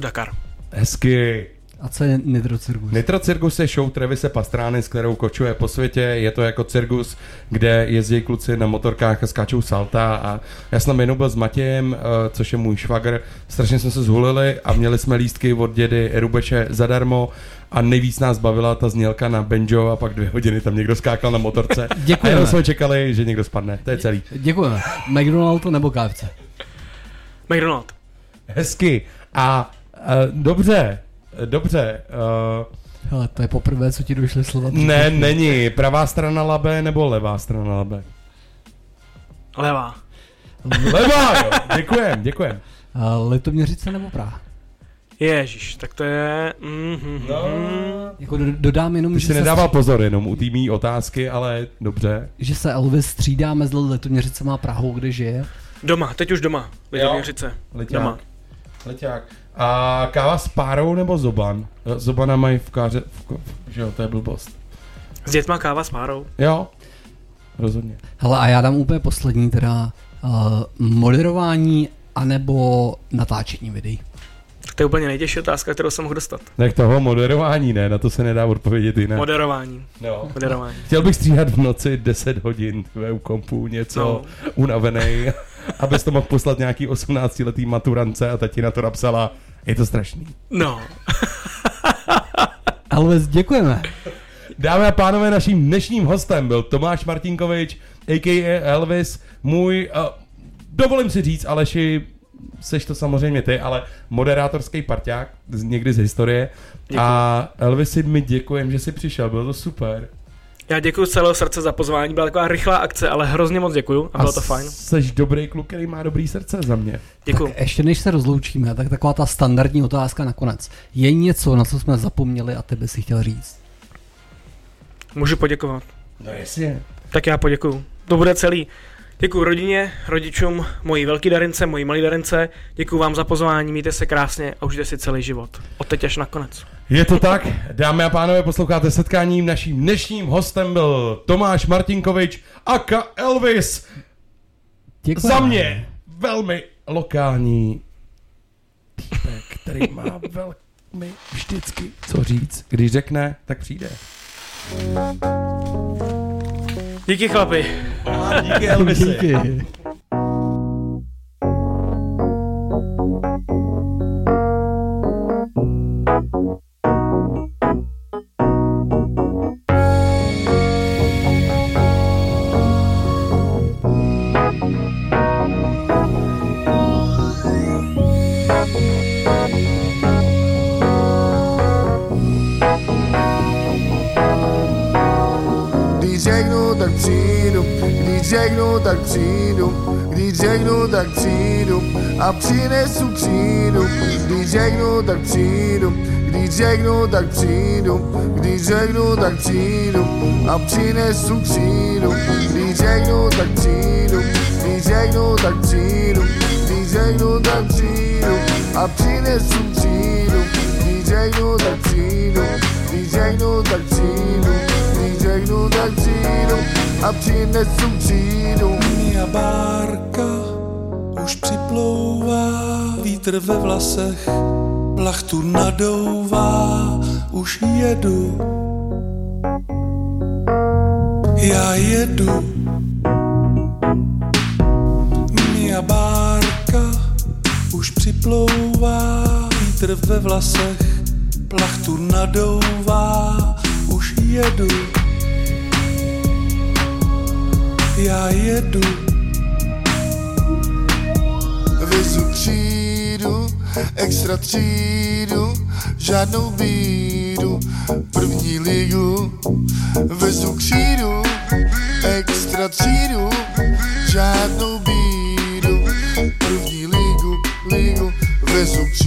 Dakar. Hezky. A co je Nitro Circus? Nitro Circus je show Trevise Pastrány, s kterou kočuje po světě. Je to jako cirkus, kde jezdí kluci na motorkách a skáčou salta. A já jsem tam jednou byl s Matějem, eh, což je můj švagr. Strašně jsme se zhulili a měli jsme lístky od dědy Rubeče zadarmo. A nejvíc nás bavila ta znělka na banjo a pak dvě hodiny tam někdo skákal na motorce. *laughs* A Děkujeme. jenom jsme čekali, že někdo spadne. To je celý. Děkujeme. McDonald nebo KFC? McDonald. Hezky. A uh, dobře, dobře. Uh, Hele, to je poprvé, co ti došly slova. ne, není. Pravá strana labe nebo levá strana labe? Levá. Levá, jo. Děkujem, děkujem. A Litoměřice nebo Praha? Ježíš, tak to je... Mm, No. Jako do- dodám jenom, Ty že si se, nedával pozor jenom u té mý otázky, ale dobře. že se Elvis střídá mezi Litoměřicema a Prahou, kde žije. Doma, teď už doma. Litoměřice. Leťák. Doma. Leťák. A káva s párou nebo zoban? Zobana mají v káře, v, ko- že jo, to je blbost. S dětma káva s párou. Jo, rozhodně. Hele, a já dám úplně poslední, teda uh, moderování anebo natáčení videí. To je úplně nejtěžší otázka, kterou jsem mohl dostat. Tak toho moderování ne, na to se nedá odpovědět jinak. Moderování. no. Moderování. Chtěl bych stříhat v noci 10 hodin ve u kompu, něco no. unavený, abys to mohl poslat nějaký 18-letý maturance a tati na to napsala, je to strašný. No. *laughs* Elvis, děkujeme. Dámy a pánové, naším dnešním hostem byl Tomáš Martinkovič, a.k.a. Elvis, můj, uh, dovolím si říct, Aleši, seš to samozřejmě ty, ale moderátorský parťák, z, někdy z historie. Děkuji. A Elvisi, mi děkujem, že jsi přišel, bylo to super. Já děkuji z celého srdce za pozvání, byla taková rychlá akce, ale hrozně moc děkuju a bylo to fajn. Seš dobrý kluk, který má dobrý srdce za mě. Děkuju. Tak ještě než se rozloučíme, tak taková ta standardní otázka nakonec. Je něco, na co jsme zapomněli a ty by si chtěl říct? Můžu poděkovat. No jasně. Tak já poděkuju. To bude celý. Děkuji rodině, rodičům, mojí velký darince, mojí malý darince. Děkuji vám za pozvání, mějte se krásně a užijte si celý život. Od teď až nakonec. Je to tak, dámy a pánové, posloucháte setkáním. Naším dnešním hostem byl Tomáš Martinkovič aka Elvis. Děkujeme. Za mě velmi lokální týpek, který má velmi vždycky co říct. Když řekne, tak přijde. Díky chlapi. Díky Elvisi. Díky. Když řeknu, tak přijdu, když řeknu, tak přijdu a přinesu přijdu. Když řeknu, tak přijdu, když řeknu, tak přijdu, když řeknu, tak přijdu a přinesu přijdu. Když řeknu, a přinesu třídu. Mia bárka už připlouvá, vítr ve vlasech, plachtu nadouvá, už jedu. Já jedu. Mia bárka už připlouvá, vítr ve vlasech, plachtu nadouvá, už jedu já jedu. Vezu třídu, extra třídu, žádnou bídu, první ligu. Vezu křídu, extra třídu, žádnou bídu, první ligu, ligu. vezu třídu.